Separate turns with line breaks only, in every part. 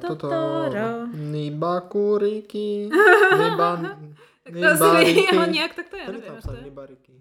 Totoro. Niba kuriky. Niba...
To asi jeho nějak, tak to je,
Tady
nevím, to
psal
je.
Nibariky.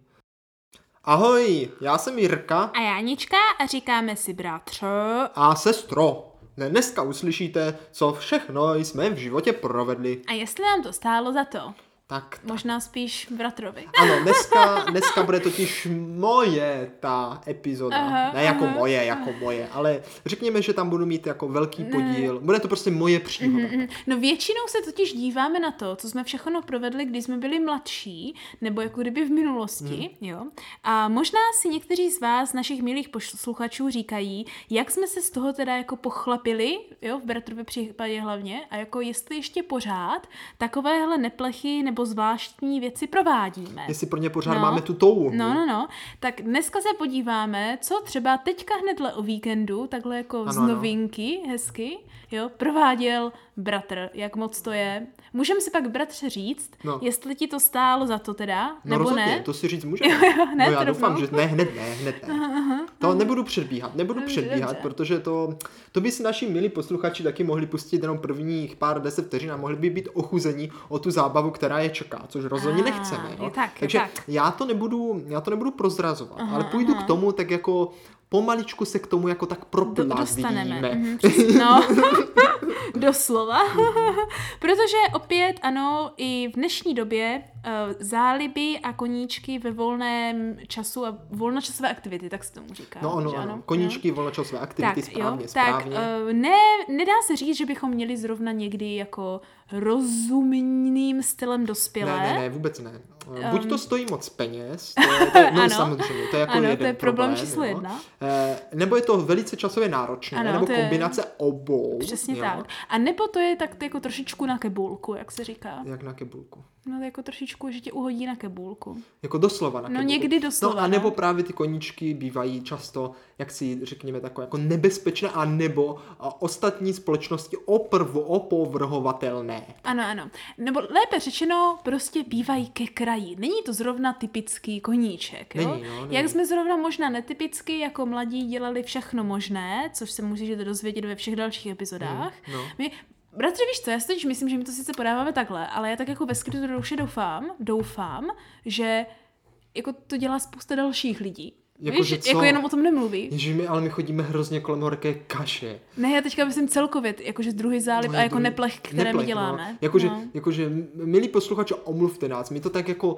Ahoj, já jsem Jirka
A já Anička a říkáme si bratře.
a sestro. Ne, Dneska uslyšíte, co všechno jsme v životě provedli.
A jestli nám to stálo za to?
Tak,
Možná spíš bratrovi.
ano, dneska, dneska bude totiž moje ta epizoda.
Aha,
ne jako
aha.
moje, jako moje, ale řekněme, že tam budu mít jako velký podíl. Bude to prostě moje příhoda.
Mhm. No většinou se totiž díváme na to, co jsme všechno provedli, když jsme byli mladší, nebo jako kdyby v minulosti, jo. A možná si někteří z vás, našich milých posluchačů, říkají, jak jsme se z toho teda jako pochlapili, jo, v Bratrově případě hlavně, a jako jestli ještě pořád takovéhle neplechy nebo zvláštní věci provádíme.
Jestli pro ně pořád
No.
máme tu touhu.
No, no, no. Tak dneska se podíváme, co třeba teďka hnedle o víkendu, takhle jako z
Ano, ano.
novinky, hezky, jo, prováděl bratr, jak moc to je. Můžeme si pak bratře říct,
No.
jestli ti to stálo za to teda,
No
nebo
rozhodně,
ne.
to si říct můžeme.
Jo, jo, hned
no já doufám, že ne, hned ne, hned ne. To nebudu předbíhat, nebudu
Dobře,
předbíhat,
dobře.
protože to, to by si naši milí posluchači taky mohli pustit jenom prvních pár deset vteřin a mohli by být ochuzení o tu zábavu, která je čeká, což rozhodně
Ah,
nechceme. Jo?
tak,
Takže
tak.
já to nebudu, já to nebudu prozrazovat,
Aha,
ale půjdu
aha.
k tomu tak jako pomaličku se k tomu jako tak.
Mhm, přesně. no, doslova. Protože opět, ano, i v dnešní době záliby a koníčky ve volném času a volnočasové aktivity, tak se tomu říká.
No ano,
že
ano,
no?
koníčky, volnočasové aktivity,
tak,
správně,
jo,
správně.
Tak, uh, ne, nedá se říct, že bychom měli zrovna někdy jako rozumným stylem dospělé.
Ne, ne, ne, vůbec ne. Buď to stojí moc peněz, to je, to je, no
Ano.
samozřejmě, to je jako
Ano, to
jeden
je problém
problém,
číslo
jo.
jedna.
Eh, nebo je to velice časově náročné,
Ano,
nebo
to je-
kombinace obou.
Přesně
jo.
tak. A nebo to je tak jako trošičku na kebulku, jak se říká.
Jak na kebulku.
No jako trošičku, že tě uhodí na kebulku.
Jako doslova na
No,
kebulku.
někdy doslova,
No a nebo
no.
právě ty koníčky bývají často, jak si řekněme, takové jako nebezpečné a nebo a ostatní společnosti oprvu opovrhovatelné.
Ano, ano. Nebo lépe řečeno, prostě bývají ke kraji. Není to zrovna typický koníček, jo?
Není, no, není.
Jak jsme zrovna možná netypicky jako mladí dělali všechno možné, což se můžete dozvědět ve všech dalších epizodách.
Hmm, no.
My, bratře, víš co, já si totiž myslím, že my to sice podáváme takhle, ale já tak jako ve skrytu duše doufám, doufám, že jako to dělá spousta dalších lidí.
Jako,
Víš,
že
jako
co?
jenom o tom nemluví.
Ježiš, my, ale my chodíme hrozně kolem horké kaše.
Ne, já teďka myslím celkově, jakože druhý zálib
No,
a jako
druhý-
neplech, které
neplech,
my děláme.
No. Jakože,
no.
jakože, milí posluchači, omluvte nás, my to tak jako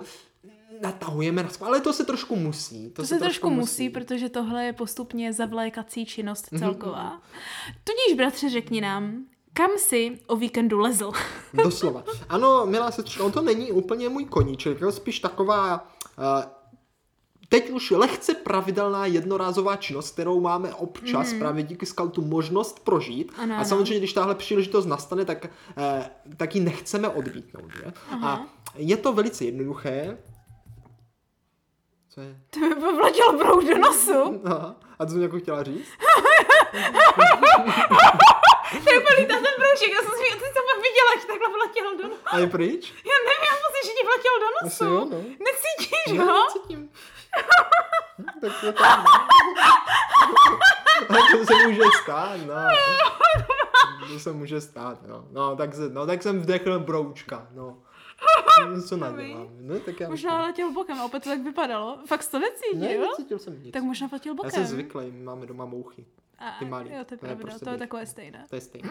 natahujeme na ale to se trošku musí. To,
To se trošku musí, protože tohle je postupně zavlékací činnost
Mhm,
celková. Tudíž, bratře, řekni nám, kam si o víkendu lezl?
Doslova. Ano, milá sestřička, on to není úplně můj koníček, je spíš taková uh, teď už lehce pravidelná jednorázová činnost, kterou máme občas mm. právě díky skautu možnost prožít.
Ano,
a
ano.
samozřejmě, když tahle příležitost nastane, tak, eh, tak ji nechceme odmítnout. Že? A je to velice jednoduché. Co je?
To mi povletěl brouk do nosu.
Aha. A co jsi mi jako chtěla říct?
To je úplně lítá ten broušek, já jsem si ty jsem pak viděla, že takhle vletěl do nosu.
A je pryč?
Já nevím, já pocit, že ti vletěl do
Asi
nosu.
jo, no.
Necítíš
Ne,
ho?
necítím. Hm, tak to tam, no. Ale to se může stát, no. To se může stát, no. No, tak, se, no, tak jsem vdechl broučka, no. Co nadělám? No, tak já...
Možná letěl bokem a opět to tak vypadalo. Fakt to necítil,
Ne,
jo?
necítil jsem nic.
Tak možná letěl
Já
bokem.
jsem zvyklý, máme doma mouchy.
A,
ty malý.
Jo, to je
To je
pravda,
prostě
to je takové stejné.
To je stejné.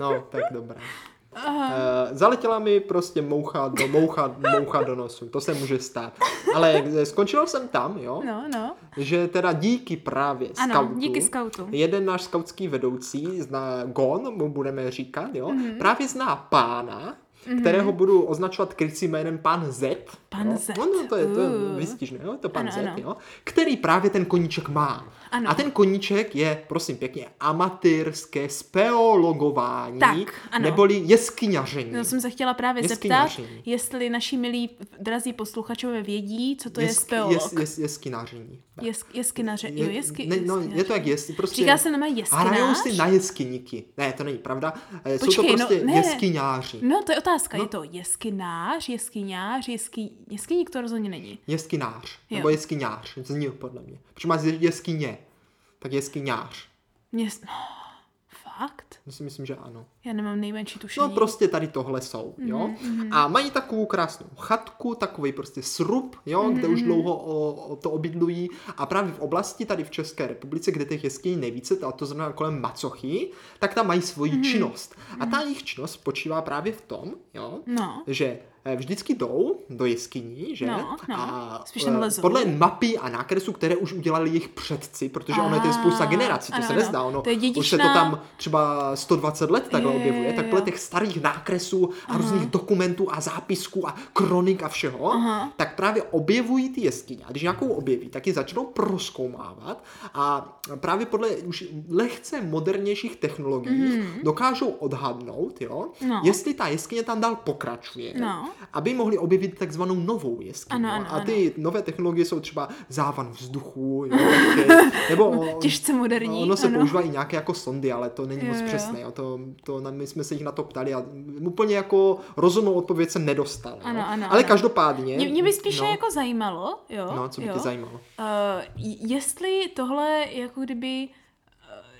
No, no tak dobré.
Aha.
Uh, zaletěla mi prostě moucha do, moucha, moucha do nosu, to se může stát. Ale skončil jsem tam, jo,
No, no.
že teda díky právě
Ano,
skautu,
díky skautu.
jeden náš skautský vedoucí, zná Gon, mu budeme říkat, jo,
Mhm.
mm-hmm. právě zná pána, mm-hmm. kterého budu označovat krycím jménem Pan Z.
Pan
jo.
Z.
No, no, to je, to je
Uh.
vystižné, jo, to Pan
Ano,
Z,
ano.
jo, který právě ten koníček má.
Ano.
A ten koníček je, prosím pěkně, amatérské speologování,
Tak, ano.
neboli jeskyňaření.
No, jsem se chtěla právě zeptat, jestli naši milí drazí posluchačové vědí, co to je
Jesk-
speolog.
Jes, jes, jeskynáření.
Jesk, jeskynaře, jo, jesky,
ne, no, je to jak jest, prostě...
Říká se normálně jeskynář?
Hrajou si na jeskyníky. Ne, to není pravda. Eh, Jsou to
Počkej, no,
prostě
ne.
jeskyňáři.
No, to je otázka.
No.
Je to jeskynář, jeskyňář, jesky... jeskyník to rozhodně není.
Jeskynář.
Jo.
Nebo jeskyňář. Zní podle mě. Protože má z- jeskyně. Tak jeskyňář.
Mě... No, fakt?
Já si myslím, že ano.
Já nemám nejmenší tušení.
No prostě tady tohle jsou, jo.
Mhm,
A mají takovou krásnou chatku, takový prostě srub, jo,
Mhm,
kde už dlouho o, o to obydlují. A právě v oblasti tady v České republice, kde těch jeskyní nejvíce, a to znamená kolem Macochy, tak tam mají svoji
Mhm.
činnost. A ta jejich činnost spočívá právě v tom, jo,
No.
že vždycky jdou do jeskyní, že?
No, no.
A
Spíš tam
eh,
lezou.
podle mapy a nákresu, které už udělali jejich předci, protože ono je to je spousta
Ah,
generací, to
ano,
se
ano.
nezdá, ono
To je
už se to tam třeba 120 let takhle objevuje, tak podle těch starých nákresů a různých dokumentů a zápisků a kronik a všeho,
Aha.
tak právě objevují ty jeskyně. A když nějakou objeví, tak ji začnou proskoumávat a právě podle už lehce modernějších technologií dokážou odhadnout, jo,
Mhm. No.
jestli ta jeskyně tam dál pokračuje,
No.
Aby mohli objevit takzvanou novou jeskyni.
Ano, ano,
a ty nové technologie jsou třeba závan vzduchu, jo, takže, nebo
Těžce moderní,
Ono se
ano.
používají nějaké jako sondy, ale to není
Jo,
moc přesné. Jo. To, to, my jsme se jich na to ptali a úplně jako rozumnou odpověď jsem nedostal.
Ano, ano,
ale
ano.
každopádně...
Mě, mě by spíše
no,
jako zajímalo, jo.
No, co by
jo,
tě zajímalo?
Uh, jestli tohle jako kdyby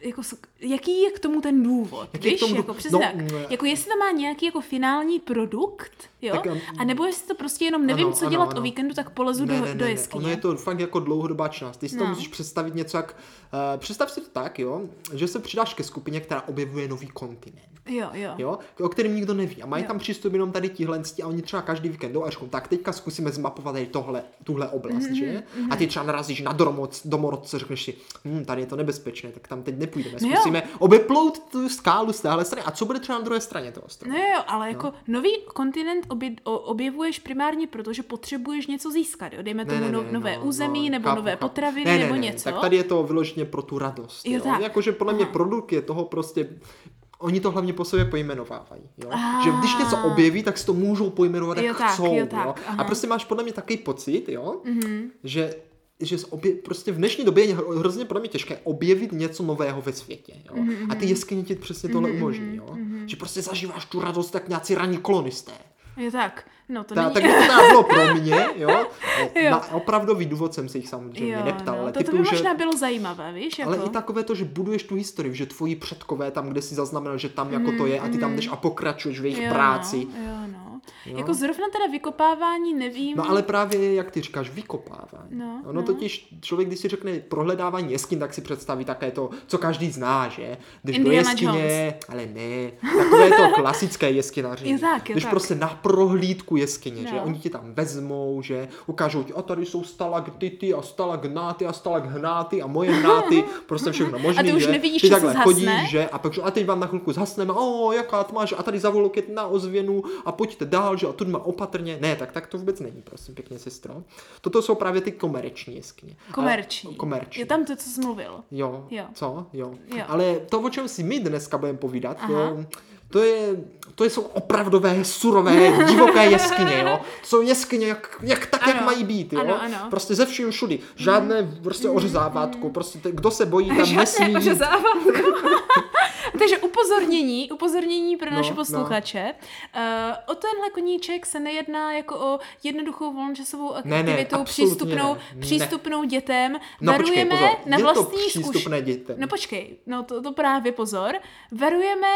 jako, jaký je k tomu ten důvod,
Jaký
víš,
tomu
jako přesně
no,
tak. Jako jestli to má nějaký jako finální produkt, jo,
Tak, um,
a nebo jestli to prostě jenom nevím,
ano,
co
ano,
dělat
ano.
o víkendu, tak polezu do, do jeskyně.
Ono je to fakt jako dlouhodobá činnost. Ty si to
No.
musíš představit něco jak... Uh, představ si to tak, jo, že se přidáš ke skupině, která objevuje nový kontinent.
Jo, jo.
Jo, o kterém nikdo neví. A mají
Jo.
tam přístup jenom tady tihle a oni třeba každý víkend jdou a řeknou, tak teďka zkusíme zmapovat tady tohle, tuhle oblast,
Mhm,
že? A ty třeba narazíš na domorodce, domorodce, řekneš si, hm, tady je to nebezpečné, tak tam teď nepůjdeme.
No.
Zkusíme obeplout tu skálu z téhle strany. A co bude třeba na druhé straně toho ostrova?
No jo, ale jako nový kontinent obě, objevuješ primárně proto, že potřebuješ něco získat, jo? Dejme tomu no, nové území, nebo
chápu,
nové
chápu.
potraviny,
ne, ne,
nebo
ne,
něco.
Tak tady je to vyloženě pro tu radost.
Jo,
Jo,
tak.
Jakože podle mě produkt je toho prostě Oni to hlavně po sobě pojmenovávají. Jo?
Ah.
Že když něco objeví, tak si to můžou pojmenovat, jak
Jo, tak,
chcou.
jo, tak, aha.
A prostě máš podle mě takový pocit, jo?
Mhm.
že že obje, prostě v dnešní době je hro- hrozně podle mě těžké objevit něco nového ve světě. Jo?
Mhm,
A ty jeskyně ti přesně tohle umožní. Jo? Že prostě zažíváš tu radost tak nějací raní kolonisté.
Jo, tak. No to
Ta,
není...
tak to bylo pro mě, jo.
Jo.
Na opravdový důvod jsem se jich samozřejmě
jo,
neptal,
no,
ale
to, to
typu,
by
že...
možná bylo zajímavé, víš? Jako?
Ale i takové to, že buduješ tu historii, že tvoji předkové tam, kde si zaznamenal, že tam jako to je a ty tam jdeš a pokračuješ v jejich
jo,
práci.
No, jo.
Jo.
Jako zrovna teda vykopávání nevím.
No ale právě, jak ty říkáš, vykopávání.
No,
ono
no.
totiž, člověk, když si řekne prohledávání jeskyň, tak si představí také to, co každý zná, že? Když do
Indiana
jeskyně, ale ne, takové to klasické
tak, jo
Když
tak.
prostě na prohlídku jeskyně,
No.
že? Oni ti tam vezmou, že? Ukážou ti, a tady jsou stalaktity a stalagnáty a stalagnáty a moje hnáty, prostě všechno možný,
A ty už
že?
nevidíš,
ty takhle chodíš, že? A pak, a teď vám na chvilku zhasneme, o, jaká tma, že? A tady za voloket na ozvěnu a pojďte dál, že? A tu má opatrně. Ne, tak, tak to vůbec není, prosím, pěkně, sestro. Toto jsou právě ty komerční jeskyně.
Komerční.
Ale, komerční.
Je tam to, co jsi mluvil.
Jo.
Jo.
Co? Jo.
Jo.
Ale to, o čem si my dneska budeme povídat,
Aha.
to, to, je, to jsou opravdové, surové, divoké jeskyně, jo. To jsou jeskyně, jak, jak tak, jak
Ano.
mají být, jo.
Ano, ano.
Prostě ze vším všudy. Žádné prostě ořezávátko, prostě te, kdo se bojí, tam
Žádné
nesmí.
Takže upozornění, upozornění pro
No,
naše
no.
posluchače. Uh, o tenhle koníček se nejedná jako o jednoduchou volnočasovou
Ne, ne,
aktivitu
absolutně
přístupnou,
ne. Ne.
přístupnou dětem.
No počkej,
Varujeme
pozor,
na vlastní
dětem.
No počkej, no to, to právě pozor. Varujeme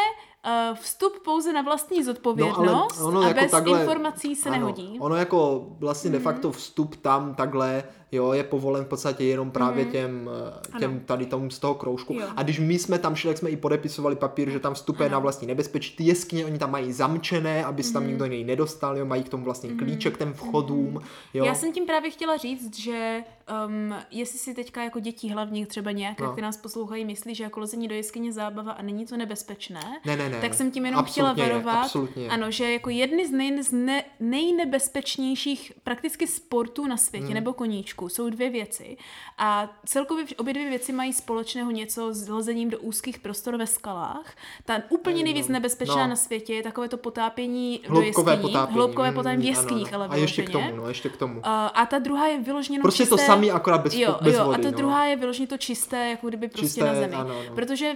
vstup pouze na vlastní zodpovědnost
ono
a
jako
bez
takhle-
informací se
ano,
nehodí. Mhm.
Ono jako vlastně de facto vstup tam takhle, jo, je povolen v podstatě jenom právě těm, eh, těm tady tomu z toho kroužku.
Mhm. Jo.
A když my jsme tam šli, tak jsme i podepisovali papír, že tam vstupuje na vlastní nebezpečí. Ty jeskyně oni tam mají zamčené, aby se tam
Mhm.
nikdo jiný nedostal, jo, mají k tomu vlastně klíček těm vchodům, jo.
Já jsem tím právě chtěla říct, že um, jestli si teďka jako dětí hlavně třeba nějaké,
No.
které nás poslouchají, myslí, že jako lezení do jeskyně zábava a není to nebezpečné,
Ne, ne, ne.
tak jsem tím jenom
Absolutně
chtěla varovat,
absolutně je.
ano, že jako jedny z nej, z ne, nejnebezpečnějších prakticky sportů na světě
Hmm.
nebo koníčků jsou dvě věci a celkově obě dvě věci mají společného něco s lezením do úzkých prostor ve skalách. Ta úplně nejvíc nebezpečná
no.
na světě je takové to potápění do
Hloubkové
jeskyní,
potápění.
hloubkové
mm,
potápění v
ano,
jeskyních,
ano.
ale
A ještě k tomu, no, ještě k tomu.
Uh, a ta druhá je vyloženě
Prostě to
čisté...
samý, akorát bez,
jo,
bez
jo,
vody,
a ta
no.
druhá je vyloženě to čisté, jako kdyby prostě
Čisté,
na zemi.
ano, ano.
Protože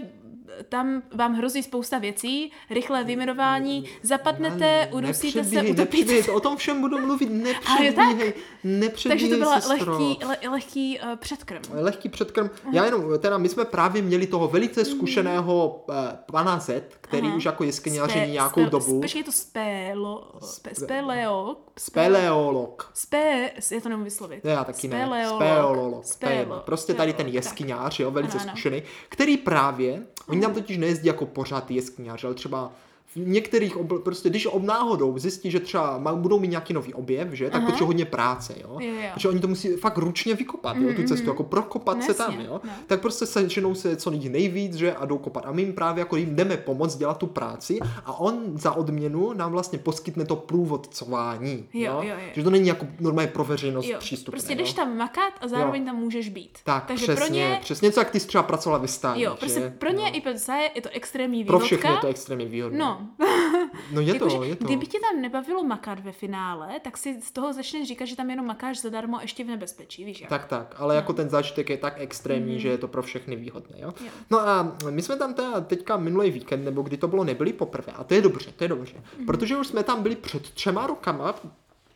tam vám hrozí spousta věcí, rychlé vyjmenování, zapadnete,
Ne,
udusíte se, utopíte.
O tom všem budu mluvit, nepředbíhej, nepředbíhej,
Takže to byl
sestro.
lehký, le, lehký uh, předkrm.
Lehký předkrm. Já jenom, teda my jsme právě měli toho velice zkušeného uh, pana Z, který
Aha.
už jako jeskyňaření
Spe-
nějakou
spe-
dobu.
Počkej, je to spélo, spe, speleo,
Speleolog.
Spé, já to nemůžu vyslovit.
Já taky ne.
Speleolog.
Speleolog. Prostě tady ten
speleolog,
jeskyňář, jo, velice
Ano, ano.
zkušený, který právě, oni tam totiž nejezdí jako pořád ty jeskyňáři, ale třeba v některých, obl- prostě když ob náhodou zjistí, že třeba má, budou mít nějaký nový objev, že, tak
Aha.
potřebuje hodně práce, jo.
Jo, jo.
Protože oni to musí fakt ručně vykopat, jo, tu cestu, jako prokopat se tam, jo.
no.
Tak prostě se ženou se co nej- nejvíc, že, a jdou kopat. A my jim právě jako jim jdeme pomoct dělat tu práci a on za odměnu nám vlastně poskytne to průvodcování,
Jo, jo, jo.
Že to není jako normálně pro veřejnost
Jo,
přístupné,
prostě
jo?
jdeš tam makat a zároveň tam můžeš být.
Tak,
Takže
přesně,
pro ně,
přesně něco, jak ty jsi třeba pracovala ve stáji,
jo, prostě pro ně i pro je to extrémní
Pro
výhodka.
všechny je to extrémně výhodné.
No,
no je to,
jakože
je to.
kdyby tě tam nebavilo makat ve finále, tak si z toho začneš říkat, že tam jenom makáš zadarmo ještě v nebezpečí, víš jak?
Tak, tak, ale jako ten zážitek je tak extrémní, že je to pro všechny výhodné, jo?
Jo.
No a my jsme tam teda teďka minulý víkend, nebo kdy to bylo, nebyli poprvé, a to je dobře, to je dobře, protože už jsme tam byli před třema rokama,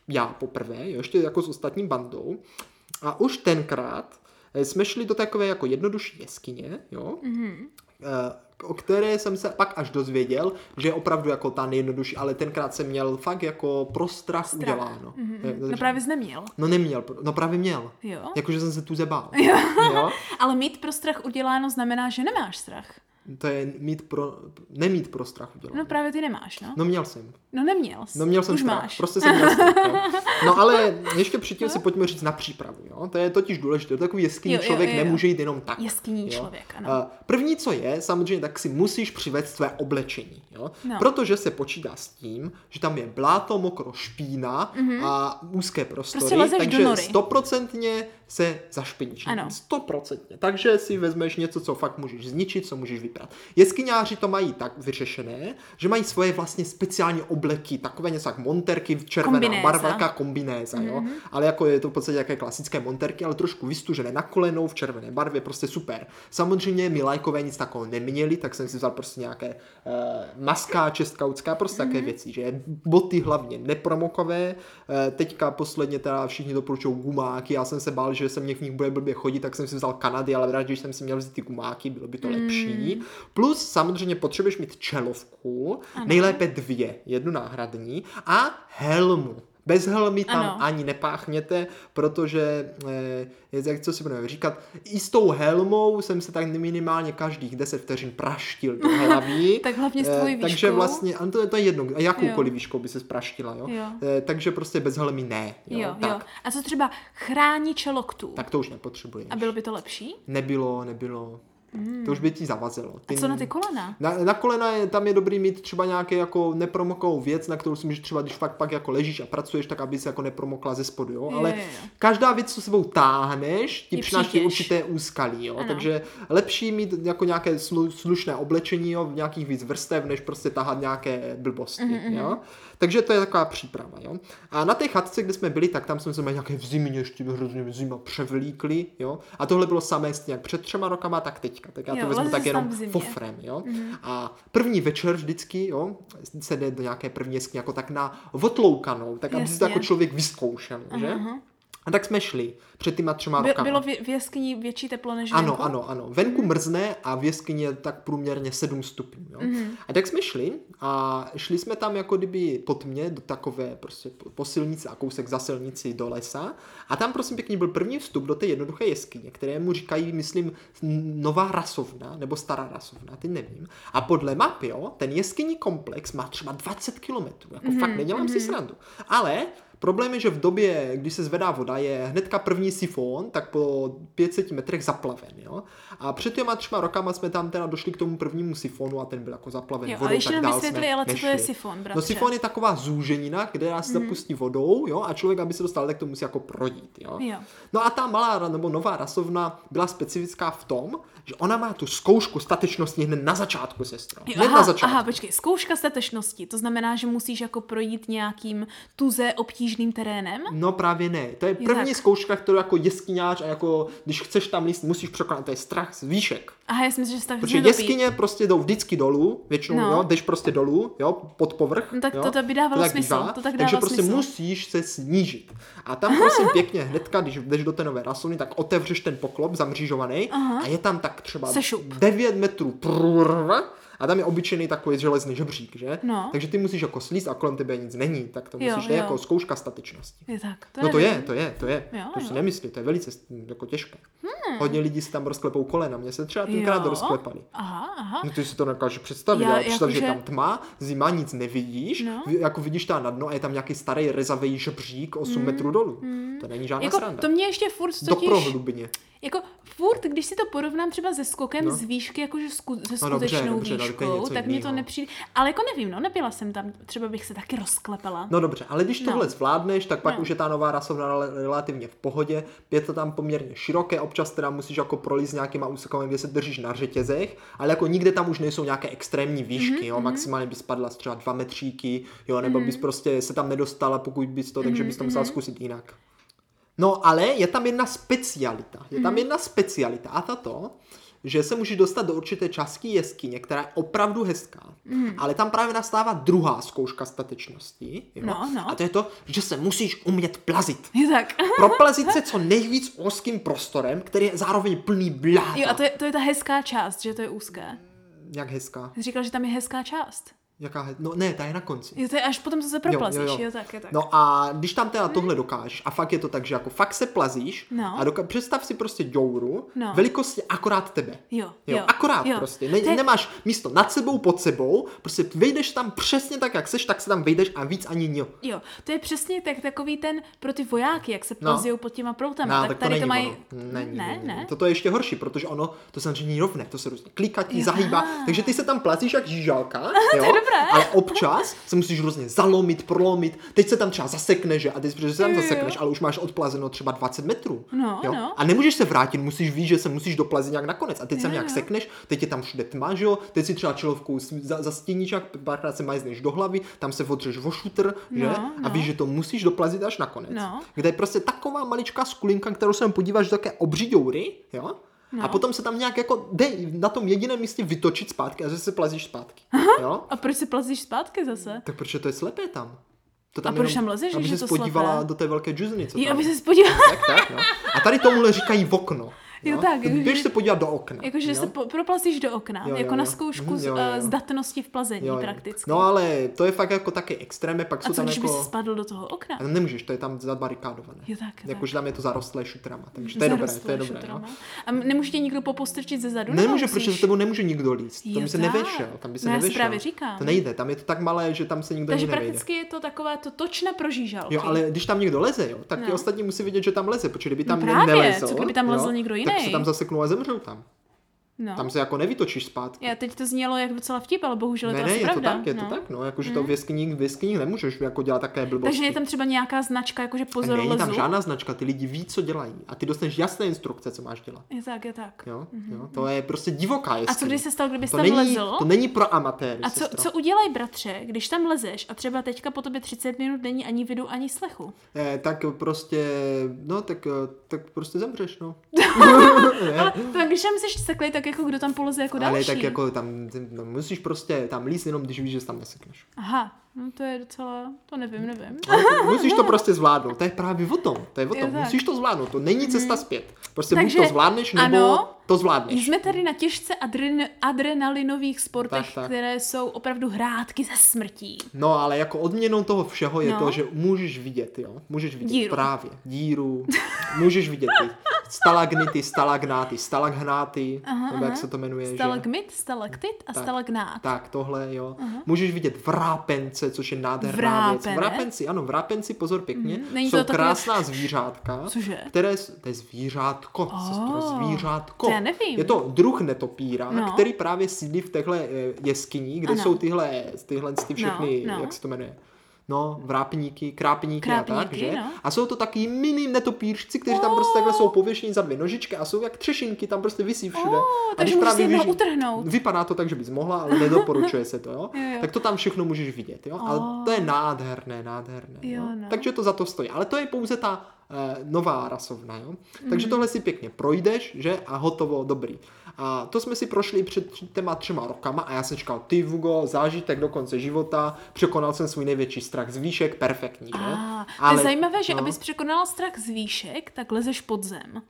já poprvé, jo, ještě jako s ostatní bandou, a už tenkrát eh, jsme šli do takové jako jednodušší jeskyně, jo, eh, o které jsem se pak až dozvěděl, že je opravdu jako ta nejjednodušší, ale tenkrát jsem měl fakt jako pro strach, uděláno. Eh,
No právě jsi neměl.
No neměl, no právě měl.
Jo.
Jakože jsem se tu zebál. jo?
Ale mít pro strach uděláno znamená, že nemáš strach.
To je mít pro, nemít pro strach udělat.
No právě ty nemáš, no.
No měl jsem.
No neměl jsi.
No měl jsem
Už
strach.
máš.
Prostě jsem měl strach. Jo. No ale ještě předtím si pojďme říct na přípravu. Jo? To je totiž důležité. Do takový jeskyní
Jo, jo,
člověk
jo, jo.
nemůže jít jenom tak.
Jeskyní
jo.
člověk, ano.
První, co je, samozřejmě, tak si musíš přivést své oblečení. Jo?
No.
Protože se počítá s tím, že tam je bláto, mokro, špína a úzké prostory.
Prostě
takže stoprocentně se zašpiníš.
Ano.
Stoprocentně. Takže si vezmeš něco, co fakt můžeš zničit, co můžeš vyprat. Jeskyňáři to mají tak vyřešené, že mají svoje vlastně speciální obleky, takové něco jak monterky, červená
Kombinéza.
barva, taká kombinéza, jo.
Mhm.
Ale jako je to v podstatě jaké klasické monterky, ale trošku vystužené na kolenou v červené barvě, prostě super. Samozřejmě my lajkové nic takového neměli, tak jsem si vzal prostě nějaké uh, maskáče skautská, prostě
Mhm.
také věci, že boty hlavně nepromokové, uh, teďka posledně teda všichni doporučují gumáky, já jsem se bál, že se mě v nich bude blbě chodit, tak jsem si vzal Kanady, ale rád, že jsem si měl vzít ty gumáky, bylo by to lepší. Plus samozřejmě potřebuješ mít čelovku, nejlépe dvě, jednu náhradní a helmu. Bez helmy tam
Ano.
ani nepáchněte, protože, eh, jak co si budeme říkat, i s tou helmou jsem se tak minimálně každých 10 vteřin praštil do hlavy.
Tak hlavně s
Eh,
tvojí
Takže
výškou.
vlastně, ano, to, je- to je jedno, a jakoukoliv
Jo.
výškou by se spraštila, jo.
Jo.
Eh, Takže prostě bez helmy ne, jo.
Jo,
tak,
jo. A co třeba chrání čeloktů?
tak to už nepotřebuješ.
A bylo by to lepší?
Nebylo, nebylo. To už by ti zavazilo.
A co na ty kolena?
Na, na kolena je, tam je dobrý mít třeba nějaké jako nepromoklou věc, na kterou si můžeš třeba, když fakt pak jako ležíš a pracuješ, tak aby se jako nepromokla ze spodu, jo. Ale
Jo, jo, jo.
každá věc, co sebou táhneš, ti
Je
přináší určité úskalí, jo.
Ano.
Takže lepší mít jako nějaké slu, slušné oblečení, jo, v nějakých víc vrstev, než prostě tahat nějaké blbosti,
Mhm,
jo. Takže to je taková příprava, jo. A na té chatce, kde jsme byli, tak tam jsme se měli nějaké v zimě, ještě hrozně v zima převlíkli, jo. A tohle bylo samé stejně jak před třema rokama, tak teďka. Tak já to
Jo,
vezmu tak jenom fofrem, jo. A první večer vždycky, jo, se jde do nějaké první jeskyně jako tak na otloukanou, tak aby si to
Jasně.
jako člověk vyzkoušel, že?
Aha.
A tak jsme šli před těma třema
By,
rokama.
bylo v, v jeskyni větší teplo než
Ano,
venku?
ano, ano. Venku mrzne a v jeskyni je tak průměrně 7 stupňů. Jo?
Mhm.
A tak jsme šli a šli jsme tam jako kdyby pod mě do takové prostě po- po silnici a kousek za silnici do lesa a tam prosím pěkně byl první vstup do té jednoduché jeskyně, kterému říkají, myslím, nová rasovna nebo stará rasovna, ty nevím. A podle mapy, jo, ten jeskyní komplex má třeba 20 kilometrů, jako
Mhm,
fakt nedělám si srandu. Ale Problém je, že v době, kdy se zvedá voda, je hnedka první sifon, tak po 500 metrech zaplaven, jo. A před těma třema rokama jsme tam teda došli k tomu prvnímu sifonu a ten byl jako zaplaven
Jo,
vodou,
ale ještě
tak
nám vysvětli, ale co to
nešli.
je sifon, bratře?
No sifon je taková zúženina, která se zapustí vodou, jo, a člověk, aby se dostal, tak to musí jako projít, jo.
Jo.
No a ta malá nebo nová rasovna byla specifická v tom, že ona má tu zkoušku statečnosti hned na začátku, sestro.
Jo,
Hned
aha,
na začátku.
aha, počkej, zkouška statečnosti, to znamená, že musíš jako projít nějakým tuze obtížným terénem?
No právě ne. To je první
tak.
zkouška, kterou jako jeskyňář a jako když chceš tam líst, musíš překonat. To je strach z výšek.
Aha, já si myslím, že tak
Protože jeskyně prostě jdou vždycky dolů, většinou,
No.
jo, jdeš prostě dolů, jo, pod povrch.
No tak
jo,
to- to by dávalo
tak
smysl, to tak
Takže prostě
smysl.
musíš se snížit. A tam prosím pěkně hnedka, když jdeš do té nové rasony, tak otevřeš ten poklop zamřížovaný a je tam tak třeba
Sešup.
9 metrů prrrr, a tam je obyčejný takový železný žebřík, že?
No.
Takže ty musíš jako slíst a kolem tebe nic není, tak to
Jo,
musíš, je
jo.
jako zkouška statičnosti.
Je tak. To
No to
nevím.
je, to je, to je.
Jo,
to si
jo.
nemyslí, to je velice jako těžké. Hodně lidí si tam rozklepou kolena, mě se třeba tenkrát
Jo?
rozklepali.
Aha, aha.
No ty si to nedokážeš představit,
Já
ale představ, že je
jakože-
tam tma, zima, nic nevidíš,
No.
jako vidíš tam na dno a je tam nějaký starý rezavý žebřík 8 metrů dolů. To není žádná
Jako,
sranda.
to mě ještě furt
Do
totiž... Jako furt, když si to porovnám třeba se skokem
No.
z výšky, jakože sku, se
No dobře,
skutečnou
dobře,
výškou, tak mě to nepřijde. Ale jako nevím, no, nebyla jsem tam, třeba bych se taky rozklepala.
No dobře, ale když
No.
tohle zvládneš, tak pak
No.
už je ta nová rasovna rel- relativně v pohodě. Je to tam poměrně široké, občas teda musíš jako prolízt nějakýma úsekami, kde se držíš na řetězech, ale jako nikde tam už nejsou nějaké extrémní výšky,
Mhm,
jo, maximálně bys spadla z třeba dva metříky, jo,
Mhm.
nebo bys prostě se tam nedostala, pokud bys to, takže bys to musela zkusit jinak. No ale je tam jedna specialita, je
Mhm.
tam jedna specialita a tato, že se můžeš dostat do určité části jeskyně, která je opravdu hezká.
Mhm.
Ale tam právě nastává druhá zkouška statečnosti. Jo?
No, no.
A to je to, že se musíš umět plazit.
Je tak.
Proplazit se co nejvíc úzkým prostorem, který je zároveň plný bláta.
Jo, a to je, to je ta hezká část, že to je úzké.
Jak hezká.
Jsi říkal, že tam je hezká část.
Jaká he... No ne, ta je na konci.
Jo, to je až potom, se proplazíš, jo, jo, jo. tak je tak.
No a když tam teda tohle dokážeš, a fakt je to tak, že jako fakt se plazíš
No.
a doka- představ si prostě děuru
No.
velikosti akorát tebe.
Jo,
Jo,
jo,
akorát
jo.
prostě. Ne,
je-
Nemáš místo nad sebou, pod sebou, prostě vejdeš tam přesně tak, jak seš, tak se tam vejdeš a víc ani nio.
Jo, to je přesně tak, takový ten pro ty vojáky, jak se
No.
plazí pod těma proutama.
No,
tak,
tak to
tady
není
to mají...
ono. Není,
ne, ne.
Toto je ještě horší, protože ono to samozřejmě není rovné, to se různě klikatí,
Jo.
zahýbá, takže ty se tam plazíš jak žížalka, jo,
dobré.
ale občas se musíš různě zalomit, prolomit, teď se tam třeba zasekneš, že? a teď protože se tam
Jo, jo.
zasekneš, ale už máš odplazeno třeba 20 metrů.
No,
jo?
no.
A nemůžeš se vrátit, musíš víc, že se musíš doplazit nějak nakonec. A teď se nějak
jo.
sekneš, teď je tam všude tma, že jo? Teď si třeba čelovkou za, zastíníš, jak párkrát se majzneš do hlavy, tam se odřeš o šutr, že?
No,
A
no.
víš, že to musíš doplazit až nakonec.
No.
Kde je prostě taková maličká skulinka, kterou se podíváš do také obří děury, jo?
No.
A potom se tam nějak jako dej na tom jediném místě vytočit zpátky a zase se plazíš zpátky. Jo?
A proč se plazíš zpátky zase?
Tak proč to je slepé tam? To
A proč tam lezeš,
aby
je
se
to
podívala
slepé?
do té velké džuzny, co
Jo,
tam
aby
je.
se podíval.
Tak, tak, no. A tady tomuhle říkají v okno.
Jo, tak,
To
jakože-
Běž se podívat do okna.
Jakože
jo?
se po, proplazíš do okna,
Jo, jo,
jako na
jo.
zkoušku
Mhm,
z,
jo, jo,
eh,
jo.
zdatnosti v plazení
Jo, jo.
prakticky.
No ale to je fakt jako taky extrémně, pak
A
jsou
co,
tam
když
jako...
si spadl do toho okna?
A tam nemůžeš, to je tam zabarikádované.
Jo, tak, tak.
Jakože tam je to zarostlé šutrama, takže to je dobré, to je dobré. No.
A nemůže tě nikdo popostrčit ze zadu?
Nemůže, protože za tebou nemůže nikdo líst.
Jo,
Tam by se
tak.
nevešel, tam by se
No, já
nevešel.
právě říkám.
To nejde, tam je to tak malé, že tam se nikdo
Takže prakticky je to takové to točna pro žížalky.
Jo, ale když tam někdo leze, jo, tak ti
No.
ostatní musí vidět, že tam leze, protože kdyby tam
No právě,
nelezl,
co kdyby tam lezl
jo,
někdo
tak se tam zaseknou a zemřou tam.
no.
Tam se jako nevytočíš zpátky.
Já teď to znělo jak docela vtip, ale bohužel
ne,
je to
ne,
asi
je to
pravda.
tak, je to
no.
tak, no, jakože to v jeskyních, v jeskyních nemůžeš jako dělat také blbosti.
Takže je tam třeba nějaká značka, jakože pozor
Není tam žádná značka, ty lidi ví, co dělají a ty dostaneš jasné instrukce, co máš dělat.
Je tak, je tak.
Jo, jo, to je prostě divoká jeskyně.
A co když se stalo, kdybys
to
tam
není,
lezl?
To není pro amatéry,
A co,
sestro.
co udělají bratře, když tam lezeš a třeba teďka po tobě 30 minut není ani vidu, ani slechu?
Eh, tak prostě, no, tak, eh, tak prostě zemřeš, no.
Ale tak když tam jsi seklej, tak jako kdo tam poleze jako
Ale
další?
tak jako tam, no, musíš prostě tam líst jenom, když víš, že tam nesekneš.
Aha, no to je docela, to nevím, nevím.
Ale musíš to prostě zvládnout, to je právě o tom, to je o tom,
tak.
musíš to zvládnout, to není cesta zpět. Prostě
Takže
buď to zvládneš, nebo
ano,
to zvládneš.
Jsme tady na těžce adren- adrenalinových sportech,
Tak, tak.
které jsou opravdu hrátky ze smrtí.
No ale jako odměnou toho všeho je
No.
to, že můžeš vidět, jo, můžeš vidět
Díru.
právě díru, můžeš vidět ty stalagnity, stalagnáty, stalagnáty,
Aha,
nebo jak
aha.
se to jmenuje, že?
Stalagmit, stalaktit a
Tak.
stalagnát.
Tak, tohle, jo. Můžeš vidět vrápence, což je nádherná věc.
Vrápene?
Vrápenci, ano, vrápenci, pozor pěkně,
Mhm. Není
jsou
to takové-
krásná zvířátka,
Cože?
které, to je zvířátko,
Oh,
sestro, zvířátko.
to já nevím.
Je to druh netopíra,
No.
který právě sídlí v téhle eh, jeskyni, kde
Ano.
jsou tyhle, tyhle ty všechny,
No, no.
jak se to jmenuje, No, vrápníky, krápníky, a tak,
Krápníky,
že?
no.
A jsou to taky mini netopířci, kteří tam prostě takhle jsou pověšení za dvě nožičky a jsou jak třešinky, tam prostě visí všude.
Oh,
a
takže
když
můžeš
právě vyži-
utrhnout.
Vypadá to tak, že bys mohla, ale nedoporučuje se to, jo?
Jo, jo.
Tak to tam všechno můžeš vidět, jo? Ale
Oh.
to je nádherné, nádherné.
Jo,
jo?
no.
Takže to za to stojí. Ale to je pouze ta eh, nová rasovna, jo? Takže
Mhm.
tohle si pěkně projdeš, že? A hotovo, dobrý. A to jsme si prošli před těma třema rokama a já jsem říkal, ty Vugo, zážitek do konce života, překonal jsem svůj největší strach z výšek, perfektní?
A, to je zajímavé, že
no.
abys překonala strach z výšek, tak lezeš pod zem.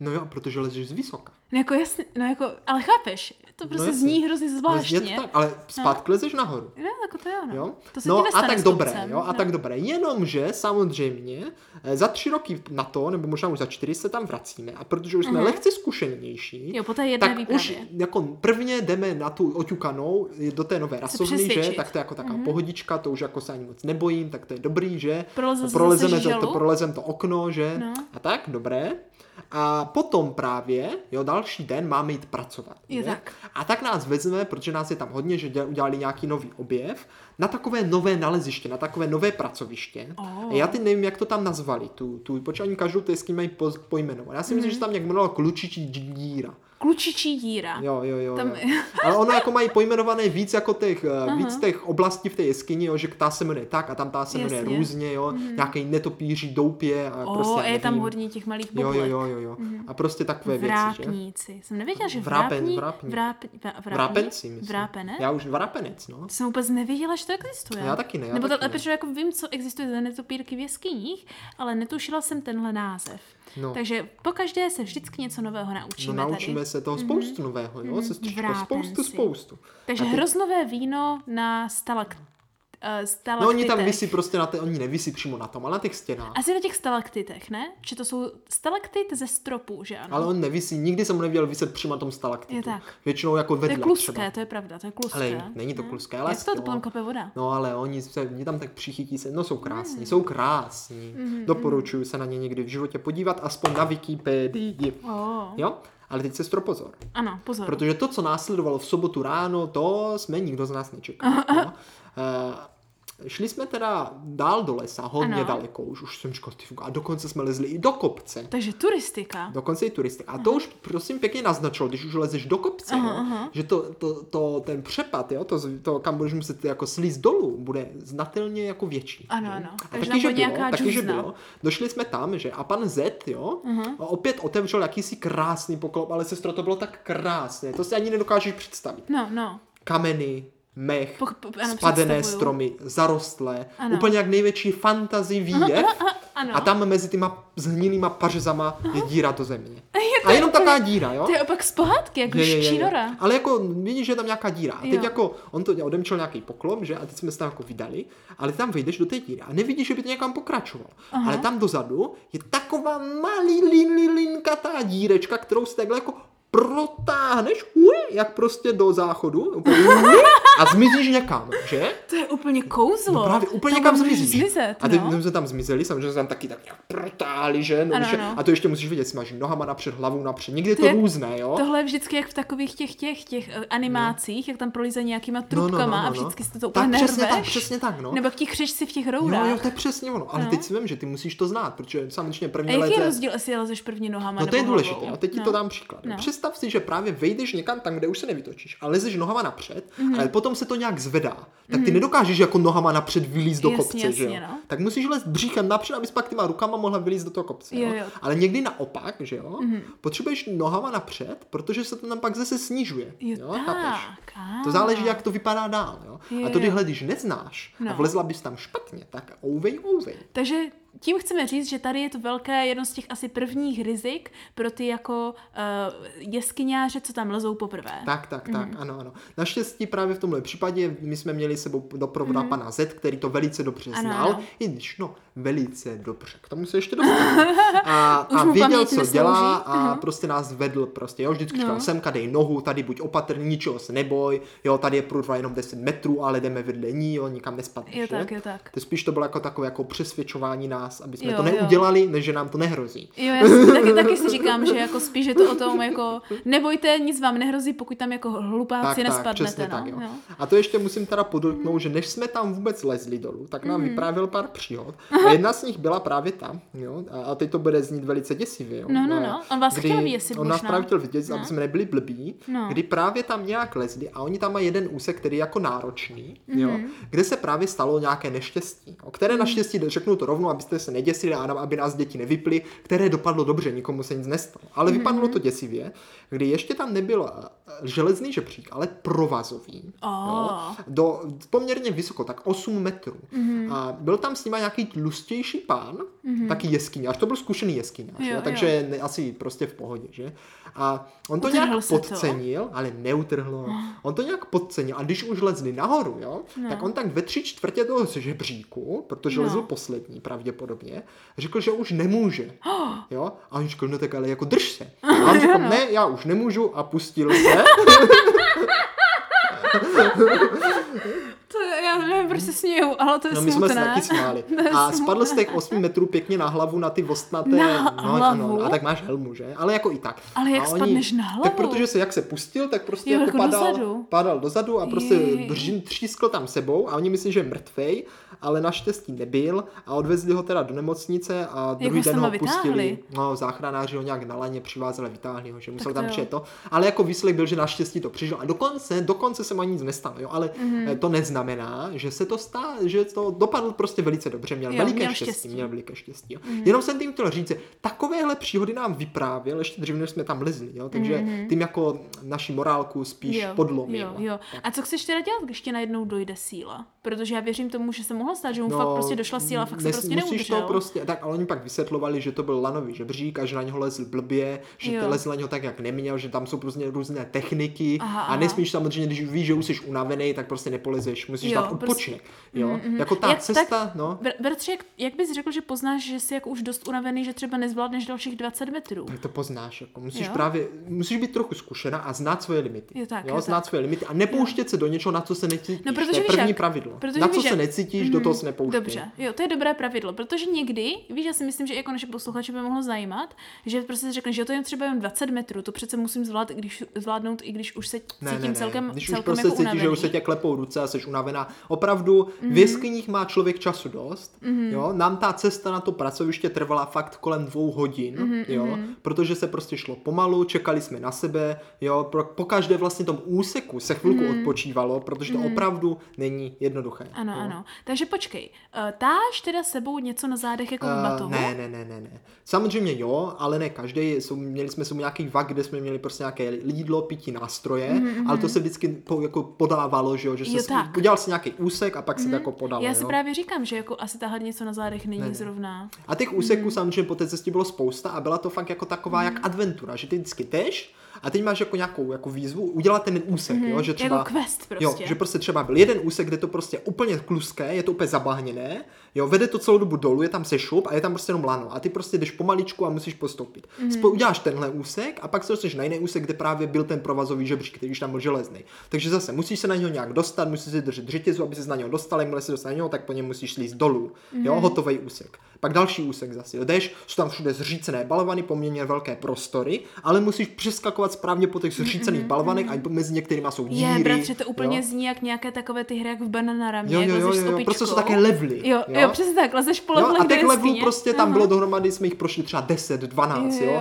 No jo, protože lezeš z vysoka.
No jako jasně, no jako, ale chápeš, to prostě
jasně.
zní hrozně
Je to
zvláštně.
tak, ale zpátky lezeš nahoru.
No, jako to jo, no.
Jo?
To se
no a tak dobré, jo, a
no.
tak dobré. Jenomže samozřejmě eh, za tři roky na to, nebo možná už za čtyři se tam vracíme a protože už jsme lehce zkušenější,
Jo, po té jedné
tak
výpravě.
už jako prvně jdeme na tu oťukanou do té nové rasovny, že, tak to je jako taková pohodička, to už jako se ani moc nebojím, tak to je dobrý, že.
Proleze
Prolezeme to, to, prolezem to okno, že.
No.
A tak, dobré. A potom právě, jo, další den máme jít pracovat.
Je tak.
A tak nás vezme, protože nás je tam hodně, že děl- udělali nějaký nový objev, na takové nové naleziště, na takové nové pracoviště.
Oh.
A já teď nevím, jak to tam nazvali, tu, tu oni každou tu jeskyni mají po, pojmenovat. Já si myslím,
Mhm.
že tam nějak jmenoval klučičí díra.
Klučičí díra.
Jo, jo, jo.
Tam-
jo. Ale ono jako mají pojmenované víc jako těch, uh víc těch oblastí v té jeskyni, jo, že ta se jmenuje tak a tam ta se jmenuje
Jasně.
Různě, jo. Nějaký netopíří, doupě a
O,
prostě
je tam
nevím.
hodně těch malých
Jo,
bublek.
jo, jo, jo, jo. A prostě takové věci, že?
Vrápníci. Jsem nevěděla, že
Vrápen-
vrápní...
vrápní.
Vráp, vráp,
Vrápenci, myslím.
Vrápenec?
Já už vrápenec, no.
Jsem vůbec nevěděla, že to existuje.
Já taky ne, já
Nebo
taky
to,
ne.
jako vím, co existuje za netopírky v jeskyních, ale netušila jsem tenhle název.
No.
Takže po každé se vždycky něco nového
No
naučíme
naučíme
tady.
se toho spoustu nového, jo, sestřičko, spoustu,
Vrápenci.
spoustu.
Takže
teď-
hroznové víno na stalak, uh, stalaktitech.
No oni tam visí prostě na té, oni nevisí přímo na tom, ale na těch stěnách.
Asi na těch stalaktitech, ne? Že to jsou stalaktit ze stropu, že ano?
Ale on nevisí, nikdy jsem ho neviděl vyset přímo na tom stalaktitu.
Je tak.
Většinou jako
to
vedle
je kluské,
třeba.
to je pravda, to je kluské.
Ale není to kluské, ale
Jak to potom kape voda?
No ale oni se, oni tam tak přichytí se, no jsou krásní,
Mm.
jsou krásní. Doporučuji se na ně někdy v životě podívat, aspoň na Wikipedii.
Oh.
Jo? Ale teď se stropozor.
Ano, pozor.
Protože to, co následovalo v sobotu ráno, to jsme nikdo z nás nečekal. jo. Šli jsme teda dál do lesa, hodně
Ano.
daleko, už, už jsem říkal, a dokonce jsme lezli i do kopce.
Takže turistika.
Dokonce i turisty. A to už prosím pěkně naznačilo, když už lezeš do kopce, jo, že to, to, to, ten přepad, jo, to, to, kam budeš muset jako slíst dolů, bude znatelně jako větší.
Ano,
jo.
ano.
A
Takže
taky, že bylo,
nějaká
taky, že bylo. Došli jsme tam, že a pan Z, jo, opět otevřel jakýsi krásný poklop, ale sestro, to bylo tak krásné, to si ani nedokážeš představit.
No, no.
Kameny, mech,
Poch- po- ano,
spadené stromy, zarostlé,
Ano.
úplně jak největší fantasy výjev. A tam mezi těma zhnilýma pařezama je díra do země. A jenom taková díra, jo?
To je opak z pohádky, jako ščínora.
Ale jako vidíš, že je tam nějaká díra. A teď
Jo.
jako, on to odemčil nějaký poklop, že? A teď jsme se tam jako vydali, ale tam vejdeš do té díry a nevidíš, že by to někam pokračoval.
Aha.
Ale tam dozadu je taková malý lin, lin, linkatá dírečka, kterou si takhle jako protáhneš, ui, jak prostě do záchodu, úplně, a zmizíš někam, že?
To je úplně kouzlo.
No právě úplně
Tam
někam zmizíš.
Zmizet,
a teď
no.
no. jsme tam zmizeli, samozřejmě jsme tam taky tak nějak protáhli, že? No,
Ano,
že. A to ještě musíš vidět, smaží nohama napřed, hlavou napřed. Někdy je to,
To je-
různé, jo?
Tohle je vždycky jak v takových těch těch, těch eh, animácích, jak tam prolízají nějakýma trubkama a vždycky si to úplně
tak, přesně tak,
nerveš.
přesně tak, no.
Nebo ti křečci v těch
Jo,
rourách.
jo, to je přesně ono. Ale
No.
teď si vím, že ty musíš to znát, protože samozřejmě první
A jaký je rozdíl, jestli lezeš první nohama
No to je důležité, a teď ti
no.
to dám příklad.
No.
Představ si, že právě vejdeš někam tam, kde už se nevytočíš a lezeš nohama napřed,
Mhm.
ale potom se to nějak zvedá. Tak ty nedokážeš jako nohama napřed vylízt do
Jasně,
kopce, že jo?
jasně, no.
Tak musíš lézt bříchem napřed, abys pak těma rukama mohla vylízt do toho kopce.
Jo,
jo?
jo.
Ale někdy naopak, že jo? Potřebuješ nohama napřed, protože se to tam pak zase snižuje.
Jo,
chápeš?
tak.
To záleží, jak to vypadá dál. Jo?
Jo,
a to,
jo.
když neznáš a
No.
vlezla bys tam špatně, tak ouvej, ouvej.
Takže tím chceme říct, že tady je to velké, jedno z těch asi prvních rizik pro ty jako uh, jeskyňáře, co tam lezou poprvé.
Tak, tak, tak,
Mhm.
ano, ano. Naštěstí právě v tomhle případě my jsme měli s sebou doprovoda pana Z, který to velice dobře.
Ano,
znal,
ano.
i když, no, velice dobře, k tomu se ještě dostaneme. A, a věděl, co dělá a
Aha.
prostě nás vedl prostě, jo, vždycky
No.
říkal, semka dej nohu, tady buď opatrný, ničeho se neboj, jo, tady je průdva jenom 10 metrů, ale jdeme vedle ní, jo, nikam nespadneš,
Je tak, je tak.
To spíš to bylo jako takové jako přesvědčování nás, aby jsme
Jo,
to
jo.
neudělali, než že nám to nehrozí.
Jo, já si, taky, taky si říkám, že jako spíš je to o tom, jako nebojte, nic vám nehrozí, pokud tam jako hlupáci nespadnete,
přesně
no.
tak, jo.
jo.
A to ještě musím teda podotknout, že než jsme tam vůbec lezli dolů, tak nám
Mhm.
vyprávěl pár příhod. Jedna z nich byla právě ta, jo, a- teď to bude znít velice děsivě, jo.
No, no, no. On vás chtěl vyděsit
On nás právě chtěl vidět, aby
No.
jsme nebyli blbí,
No.
kdy právě tam nějak lezli a oni tam mají jeden úsek, který je jako náročný, jo,
Mhm.
kde se právě stalo nějaké neštěstí, o které naštěstí, řeknu to rovnou, abyste se neděsili a aby nás děti nevyply, které dopadlo dobře, nikomu se nic nestalo. Ale
Mhm.
vypadlo to děsivě, kdy ještě tam nebyl železný žebřík, ale provazový.
Oh.
Jo, do poměrně vysoko, tak 8 metrů.
Mhm.
A byl tam s nima nějaký tlustější pán, taky jeskyňář, to byl zkušený jeskyňář,
Jo,
jo, takže ne, asi prostě v pohodě, že? A on to
Utrhl
nějak
se to?
podcenil, ale neutrhlo. On to nějak podcenil a když už lezli nahoru, jo,
No.
tak on tak ve tři čtvrtě toho žebříku, protože
No.
lezl poslední pravděpodobně, řekl, že už nemůže. Jo? A on říkal, no tak ale jako drž se. A on řekl, ne, já už nemůžu a pustil se.
Já nevím, proč se směju, ale to je
No my jsme
smutné.
se taky smáli. A spadl z těch 8 metrů pěkně na hlavu na ty ostnaté.
Na
no,
hlavu?
Ano, a tak máš helmu, že? Ale jako i tak.
Ale jak
a
spadneš na hlavu?
Tak protože se jak se pustil, tak prostě
Jo,
jako
jako
padal,
dozadu.
padal dozadu a prostě bržin třískl tam sebou a oni myslí, že je mrtvej, ale naštěstí nebyl a odvezli ho teda do nemocnice a druhý
ho
den ho pustili.
vytáhli?
No, záchranáři ho nějak na laně přivázeli, vytáhli ho, že musel
Tak
tam
jo.
přijet to. Ale jako výsledek byl, že naštěstí to přežil a dokonce, dokonce se mu ani nic nestalo, jo? ale
Mhm.
mm-hmm. to neznamená, že se to stá, že to dopadlo prostě velice dobře, měl
Jo,
veliké
měl
štěstí,
štěstí.
měl veliké štěstí. Jo. Mm-hmm. Jenom jsem tím chtěl říct, že takovéhle příhody nám vyprávěl ještě dřív, než jsme tam lezli, jo? takže mm-hmm. tím jako naši morálku spíš
jo,
podlomil.
Jo, jo. A co chceš teda dělat, když ti najednou dojde síla? Protože já věřím tomu, že se mohlo stát, že mu fakt prostě došla síla, fakt se
nes-
prostě
musíš
neudržel.
to prostě, tak ale oni pak vysvětlovali, že to byl lanový žebřík a že na něho lezl blbě, že
Jo.
to lezl na něho tak, jak neměl, že tam jsou prostě různé techniky
Aha,
a
aha.
nesmíš samozřejmě, když víš, že už jsi unavený, tak prostě nepolezeš, musíš
Jo,
dát
prostě-
odpočinek. Jo? Jako ta
Jak-
cesta,
tak-
no,
Bratře, jak, jak bys řekl, že poznáš, že jsi jako už dost unavený, že třeba nezvládneš dalších 20 metrů?
tak to poznáš. Jako. Musíš
Jo?
právě, musíš být trochu zkušená a znát svoje limity.
Jo, tak,
jo,
jo,
znát
tak.
svoje limity a nepouštět se do něčeho, na co se necítíš.
No, protože
to je první pravidlo.
Protože
na
víš
co se
jak?
necítíš, do toho se nepouštěj.
Dobře, jo, to je dobré pravidlo, protože někdy, víš, já si myslím, že jako naše posluchače by mohlo zajímat, že prostě si řekne, že to je třeba jen 20 metrů, to přece musím zvládat, když, zvládnout, i když už se cítím
Ne, ne, ne.
celkem,
Když
celkem
už prostě
jako
cítíš, že už se tě klepou ruce a jsi unavená. Opravdu,
Mhm.
v jeskyních má člověk času dost. Jo? Nám ta cesta na to pracoviště trvala fakt kolem dvou hodin,
Mhm,
jo? protože se prostě šlo pomalu, čekali jsme na sebe, jo? Pro, po každé vlastně tom úseku se chvilku odpočívalo, protože to opravdu není jednoduché.
Mhm. Ano,
jo?
ano. Takže počkej, uh, táš teda sebou něco na zádech jako v
Eh,
batohu?
ne, ne, ne, ne, ne. Samozřejmě jo, ale ne každý. Jsou, měli jsme sebou nějaký vak, kde jsme měli prostě nějaké jídlo, pití, nástroje, mm-hmm. ale to se vždycky po, jako podávalo, že jo, že
Mhm, Jo,
se
tak.
udělal si nějaký úsek a pak se to jako podalo.
Já si
jo.
právě říkám, že jako asi tahat něco na zádech není
Ne, ne.
zrovna.
A těch úseků samozřejmě po té cestě bylo spousta a byla to fakt jako taková jak adventura, že ty vždycky jdeš a teď máš jako nějakou jako výzvu udělat ten úsek, jo, že třeba...
Jako quest prostě.
Jo, že prostě třeba byl jeden úsek, kde to prostě úplně kluské, je to úplně zabahněné, jo, vede to celou dobu dolů, je tam sešup a je tam prostě jenom lano a ty prostě jdeš pomaličku a musíš postoupit.
Mhm.
Mm. uděláš tenhle úsek a pak se dostaneš na jiný úsek, kde právě byl ten provazový žebřík, který už tam byl železný. Takže zase musíš se na něho nějak dostat, musíš si držet řetězu, aby se na něho dostal, jakmile se dostane na něho, tak po něm musíš slízt dolů. Jo,
Mhm.
hotový úsek. Pak další úsek zase. Jo. Jdeš, jsou tam všude zřícené balvany, poměrně velké prostory, ale musíš přeskakovat správně po těch zřícených balvanech a mezi některými jsou díry.
Mhm, Je, bratře, to úplně
jo.
zní jak nějaké takové ty hry, jak v Bananaramě,
Jo,
jak
jo, jo,
s
jo,
opičkou.
prostě jsou také levely.
Jo, jo, jo přesně tak, lezeš po
Jo,
levelech
a těch levelů prostě tam
Aha.
bylo dohromady, jsme jich prošli třeba 10, 12,
Jo,
jo.
jo.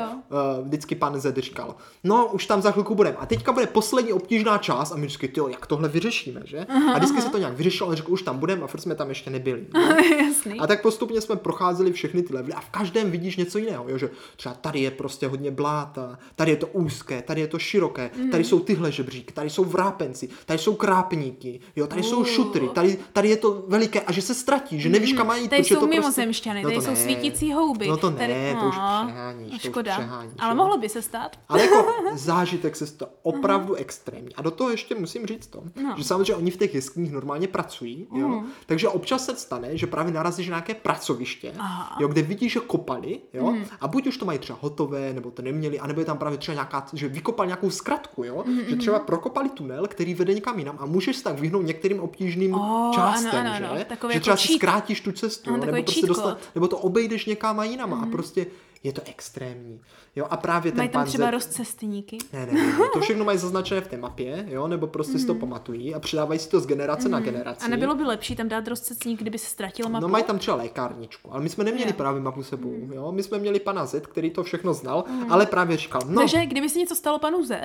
Uh, vždycky pan Zed říkal, no už tam za chvilku budeme. A teďka bude poslední obtížná část a my vždycky, tyjo, jak tohle vyřešíme, že? a vždycky se to nějak vyřešilo, on řekl, už tam budeme a furt jsme tam ještě nebyli. jo.
Jasný.
A tak postupně jsme procházeli všechny ty levely a v každém vidíš něco jiného, jo? že třeba tady je prostě hodně bláta, tady je to úzké, tady je to široké,
Mhm.
tady jsou tyhle žebříky, tady jsou vrápenci, tady jsou krápníky, jo, tady jsou
Uh.
šutry, tady, tady je to veliké a že se ztratí, že nevíš kam mají
Tady jsou
to
mimozemšťany,
No
tady jsou svítící houby.
No to ne,
tady...
to už
No,
přeháníš, to už
Škoda.
přeháníš,
Ale
jo.
mohlo by se stát.
Ale jako zážitek se to opravdu extrémní. A do toho ještě musím říct to,
No.
že samozřejmě oni v těch jeskyních normálně pracují, jo?
Mhm.
takže občas se stane, že právě narazíš na nějaké pracoviště,
Aha.
Jo, kde vidíš, že kopali, jo? a buď už to mají třeba hotové, nebo to neměli, anebo je tam právě třeba nějaká, že vykopali nějakou zkratku, jo?
Mhm,
že třeba prokopali tunel, který vede někam jinam a můžeš se tak vyhnout některým obtížným
Oh,
částem,
ano, ano, ano.
že?
Takové
že
jako
třeba si
cheat.
zkrátíš zkrátíš tu cestu,
Aha,
jo, nebo, prostě dostat, nebo to obejdeš někam a jinama a prostě je to extrémní. Jo, a právě ten
Mají tam
pan
třeba rozcestníky.
ne, ne, ne, to všechno mají zaznačené v té mapě, jo, nebo prostě si to pamatují a předávají si to z generace na generaci.
A nebylo by lepší tam dát rozcestník, kdyby se ztratila mapa?
No mají tam třeba lékárničku, ale my jsme neměli
Jo.
právě mapu sebou, jo, my jsme měli pana Z, který to všechno znal, ale právě říkal, no,
Takže kdyby se něco stalo panu Z,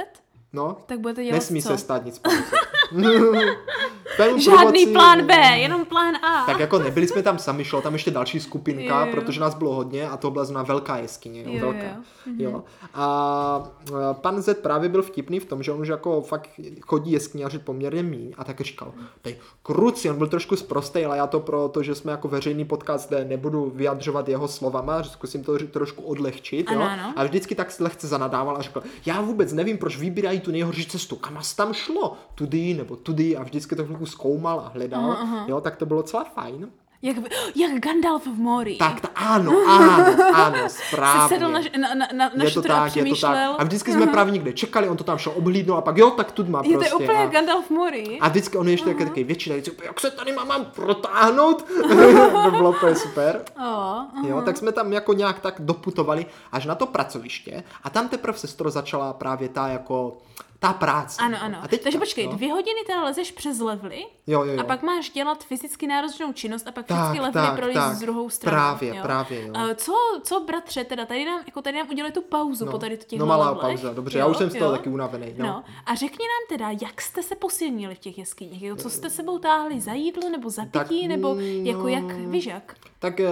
no,
tak budete dělat
nesmí
co?
se stát nic panu Z.
Žádný plán B, jenom plán A.
Tak jako nebyli jsme tam sami, šlo tam ještě další skupinka,
Jo, jo.
protože nás bylo hodně a to byla zrovna velká jeskyně, jo, velká.
jo.
Jo. A e, pan Z právě byl vtipný v tom, že on už jako fakt chodí jeskyňařit poměrně míň a tak říkal, tej kruci, on byl trošku zprostej, ale já to pro to, že jsme jako veřejný podcast, kde nebudu vyjadřovat jeho slovama, že zkusím to trošku odlehčit, jo.
Ano, ano.
A vždycky tak lehce zanadával a řekl, já vůbec nevím, proč vybírají tu nejhorší cestu, kam tam šlo, tudy nebo tudy a vždycky to chvilku zkoumal a hledal, jo, tak to bylo docela fajn.
Jak, jak Gandalf v mori.
Tak, ta, ano, ano, ano, správně.
sedl na, na, na, na,
je to tak, je to tak. A vždycky jsme právě někde čekali, on to tam šel obhlídnout a pak jo, tak tu má
Je
prostě.
to úplně
a,
Gandalf v mori.
a vždycky on je ještě taky takový větší, tak jak se tady mám, mám protáhnout? to bylo úplně super.
O,
Jo, tak jsme tam jako nějak tak doputovali až na to pracoviště a tam teprve sestro začala právě ta jako ta práce.
ano,
jo.
ano.
A teďka,
Takže počkej,
jo.
dvě hodiny teda lezeš přes levely
Jo, jo, jo.
a pak máš dělat fyzicky náročnou činnost a pak
Tak,
všechny levely
tak,
prolíz
tak.
z druhou stranu.
Právě,
jo.
právě, jo.
A co, co bratře, teda tady nám, jako tady nám udělali tu pauzu po tady těch
no malá
levelech.
pauza, dobře, já už jsem z toho taky unavený. No.
No. A řekni nám teda, jak jste se posilnili v těch jeskyních? Jo, Co jste sebou táhli za jídlo nebo za
Tak,
pití, nebo
mm,
jako
no.
jak vyžak?
Tak, eh,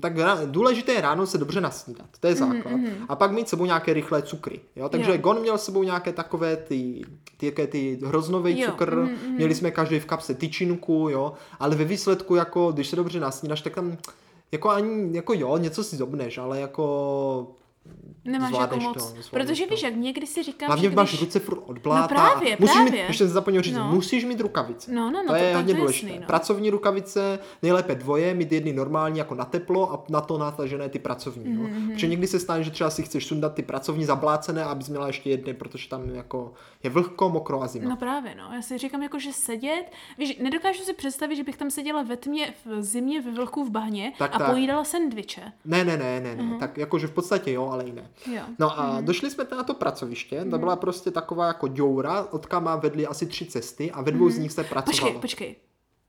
tak důležité je ráno se dobře nasnídat, to je základ. A pak mít s sebou nějaké rychlé cukry. Jo? Takže
Mhm, Jo.
Gon měl s sebou nějaké takové ty, ty, jaké ty hroznový
Jo,
cukr,
mhm,
měli jsme každý v kapse tyčinku, jo? ale ve výsledku, jako, když se dobře nasnídáš, tak tam jako ani, jako jo, něco si zobneš, ale jako
Nemáš jako
to,
moc.
zvládneš
protože
to.
víš, jak někdy si říkám,
Hlavně
že
máš
když...
ruce furt od bláta.
No právě,
musíš
právě.
Mít, ještě jsem zapomněl říct,
No.
musíš mít rukavice.
No, no, no,
to,
to-
je
to-
hodně
to
důležité.
jasný, no.
Pracovní rukavice, nejlépe dvoje, mít jedny normální jako na teplo a na to natažené ty pracovní. Mm-hmm.
Mhm,
Protože někdy se stane, že třeba si chceš sundat ty pracovní zablácené, abys měla ještě jedny, protože tam jako je vlhko, mokro a zima.
No právě, no. Já si říkám, jako, že sedět, víš, nedokážu si představit, že bych tam seděla ve tmě, v zimě, ve vlhku v bahně
Tak,
a
tak.
pojídala sendviče.
Ne, ne, ne, ne, ne.
Mhm.
tak jakože v podstatě jo, ale i ne.
Jo.
No a došli jsme na to pracoviště, to byla prostě taková jako děura, od kam vedly asi tři cesty a ve dvou z nich se pracovalo.
Počkej, počkej.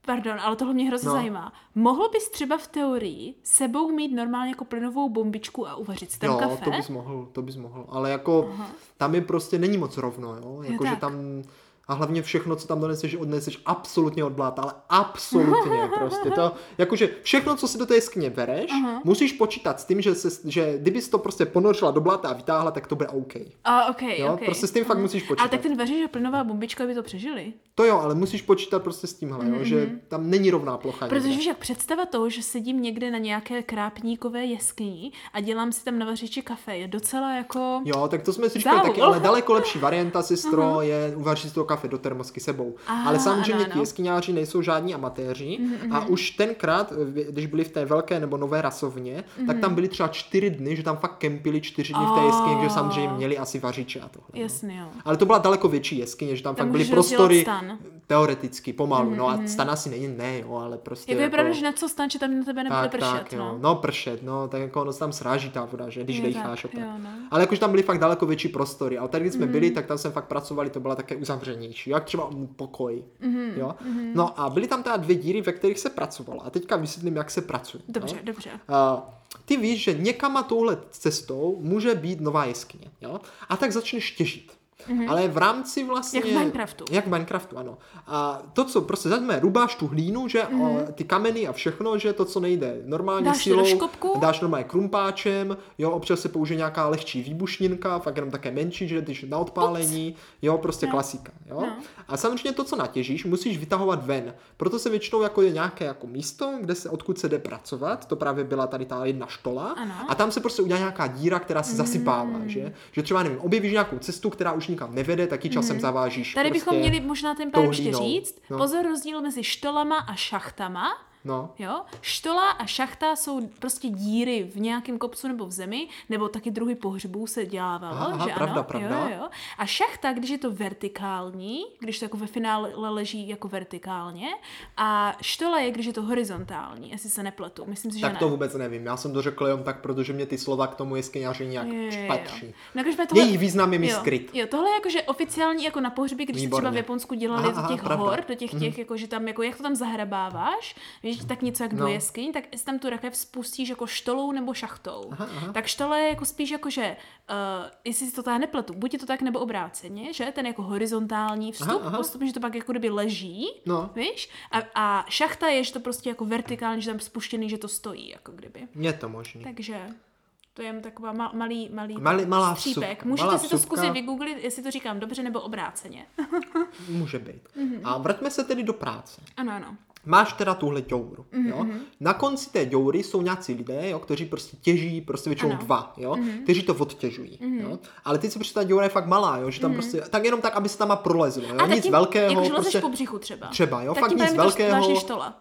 Pardon, ale tohle mě hrozně
No.
zajímá. Mohl bys třeba v teorii sebou mít normálně jako plynovou bombičku a uvařit si tam
jo,
kafe?
to bys mohl, to bys mohl, ale jako tam je prostě není moc rovno, jo, jakože
tak.
tam a hlavně všechno, co tam doneseš, odneseš absolutně od bláta, ale absolutně prostě to, jakože všechno, co si do té skně bereš, musíš počítat s tím, že, se, že kdybys to prostě ponořila do bláta a vytáhla, tak to bude OK.
A, ok,
Jo,
ok.
prostě s tím fakt musíš počítat.
tak ten vaříš a plynová bombička by to přežili.
To jo, ale musíš počítat prostě s tímhle, jo, že tam není rovná plocha.
Protože víš, jak představa toho, že sedím někde na nějaké krápníkové jeskyni a dělám si tam na vařiči kafe, je docela jako...
Jo, tak to jsme si říkali taky, ale daleko lepší varianta, sestro, je uvařit si to kafe do termosky sebou.
Aha,
ale samozřejmě
ano,
ti jeskyňáři nejsou žádní amatéři a už tenkrát, když byli v té velké nebo nové rasovně, tak tam byli třeba čtyři dny, že tam fakt kempili čtyři dny v té jeskyni, takže samozřejmě měli asi vařiče a tohle. no.
Jasný, jo.
Ale to byla daleko větší jeskyně, že tam,
Tam
fakt byly prostory
stan.
teoreticky pomalu. No a stan asi není, ne, jo, ale prostě.
Jako je pravda, že na co stan, že tam na tebe nebude
tak,
pršet,
tak, jo.
no.
no. pršet, no, tak jako ono se tam sráží ta voda, že, když
Jo,
dejcháš
tak,
a tak.
jo, no.
Ale jakože tam byly fakt daleko větší prostory, ale tady, když
Mhm.
jsme byli, tak tam jsme fakt pracovali, to byla také uzavřenější, jak třeba můj pokoj,
Mhm,
jo. No a byly tam teda dvě díry, ve kterých se pracovalo a teďka vysvětlím, jak se pracuje.
Dobře,
jo?
dobře.
Uh, ty víš, že někama touhle cestou může být nová jeskyně, jo? A tak začneš těžit. Mm-hmm. Ale v rámci vlastně...
Jak v Minecraftu.
Jak v Minecraftu, ano. A to, co prostě vezme, rubáš tu hlínu, že mm-hmm. o, ty kameny a všechno, že to, co nejde normálně
Dáš
silou,
do
dáš normálně krumpáčem, jo, občas se použije nějaká lehčí výbušninka, fakt jenom také menší, že když na odpálení, jo, prostě klasika, jo.
No.
A samozřejmě to, co natěžíš, musíš vytahovat ven. Proto se většinou jako je nějaké jako místo, kde se, odkud se jde pracovat, to právě byla tady ta jedna štola,
Ano.
a tam se prostě udělá nějaká díra, která se zasypává, že? Že třeba, nevím, objevíš nějakou cestu, která už nikam nevede, tak ji časem zavážíš.
Tady
prostě
bychom měli možná ten pár ještě říct.
No.
Pozor, rozdíl mezi štolama a šachtama.
No.
Jo? Štola a šachta jsou prostě díry v nějakém kopcu nebo v zemi, nebo taky druhy pohřbů se dělávalo,
Aha, aha,
že
pravda,
ano?
pravda.
Jo, jo. A šachta, když je to vertikální, když to jako ve finále leží jako vertikálně, a štola je, když je to horizontální, jestli se nepletu. Myslím si, že
Tak
ne.
to vůbec nevím. Já jsem to řekl jenom tak, protože mě ty slova k tomu jeskyňaři nějak
Jo, jo, jo.
patří.
No, tohle...
Jejich význam je mi
jo,
skryt.
Jo, tohle je jakože oficiální jako na pohřby, když se
Výborně.
třeba v Japonsku dělali
Aha,
do
aha,
těch
pravda.
Hor, do těch těch, jako že tam, jako jak to tam zahrabáváš, víš, tak něco jak do
No.
jeskyň, tak jestli tam tu rakev spustíš jako štolou nebo šachtou.
Aha, aha.
Tak štola je jako spíš jako, že uh, jestli si to tak nepletu, buď je to tak nebo obráceně, že ten jako horizontální vstup,
Aha, aha.
postupně, že to pak jako kdyby leží,
No.
víš, a, a šachta je, že to prostě jako vertikální, že tam spuštěný, že to stojí, jako kdyby.
Je to možný.
Takže to je jen taková ma- malý, malý
Malý- malá
střípek.
vsuvka,
Můžete
malá
si to
vsuvka.
zkusit vygooglit, jestli to říkám dobře nebo obráceně.
Může být.
Mhm.
A vraťme se tedy do práce.
ano, ano.
Máš teda tuhle děuru,
Mhm,
jo? Na konci té děury jsou nějací lidé, jo, kteří prostě těží, prostě většinou
Ano. Mhm.
dva, jo, kteří to odtěžují, jo. Ale teď si představ, ta děura je fakt malá, jo, že tam prostě, tak jenom tak, aby se tam prolezlo, jo,
A
nic
tím,
velkého,
jakože
prostě,
po břichu třeba.
Třeba, jo,
tak
fakt
tím
nic velkého.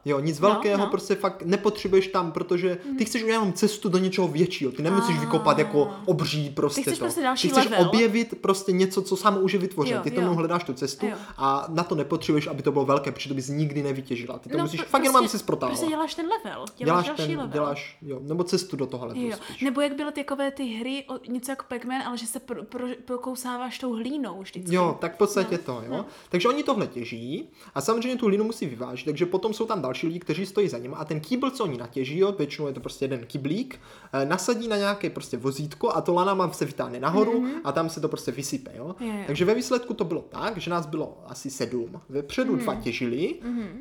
Jo, nic
No,
velkého,
no. Mhm.
prostě fakt nepotřebuješ tam, protože ty chceš udělat jenom cestu do něčeho většího. Ty nemusíš vykopat jako obří prostě
chceš
to.
prostě další
ty chceš
level.
objevit prostě něco, co sám už je vytvořil.
Jo,
Ty tomu hledáš tu cestu a na to nepotřebuješ, aby to bylo velké, protože to bys nikdy nevytěžila. Ty to musíš
pr-
fakt jenom, aby si protáhla.
Prostě děláš ten level. Děláš,
děláš
další
ten,
level.
děláš, jo, nebo cestu do toho levelu
Jo.
spíš.
Nebo jak byly takové ty hry, o, něco jako Pac-Man, ale že se pro, pro, prokousáváš tou hlínou vždycky.
Jo, tak v podstatě
No,
to, jo. Takže oni tohle těží a samozřejmě tu hlínu musí vyvážit, takže potom jsou tam další lidi, kteří stojí za ním a ten kýbl, co oni natěží, jo, většinou je to prostě jeden kyblík, eh, nasadí na nějaké prostě vozítko a to lanama se vytáhne nahoru a tam se to prostě vysype, jo.
Mhm. Jo, jo.
Takže ve výsledku to bylo tak, že nás bylo asi sedm. Vepředu
Mhm.
dva těžili,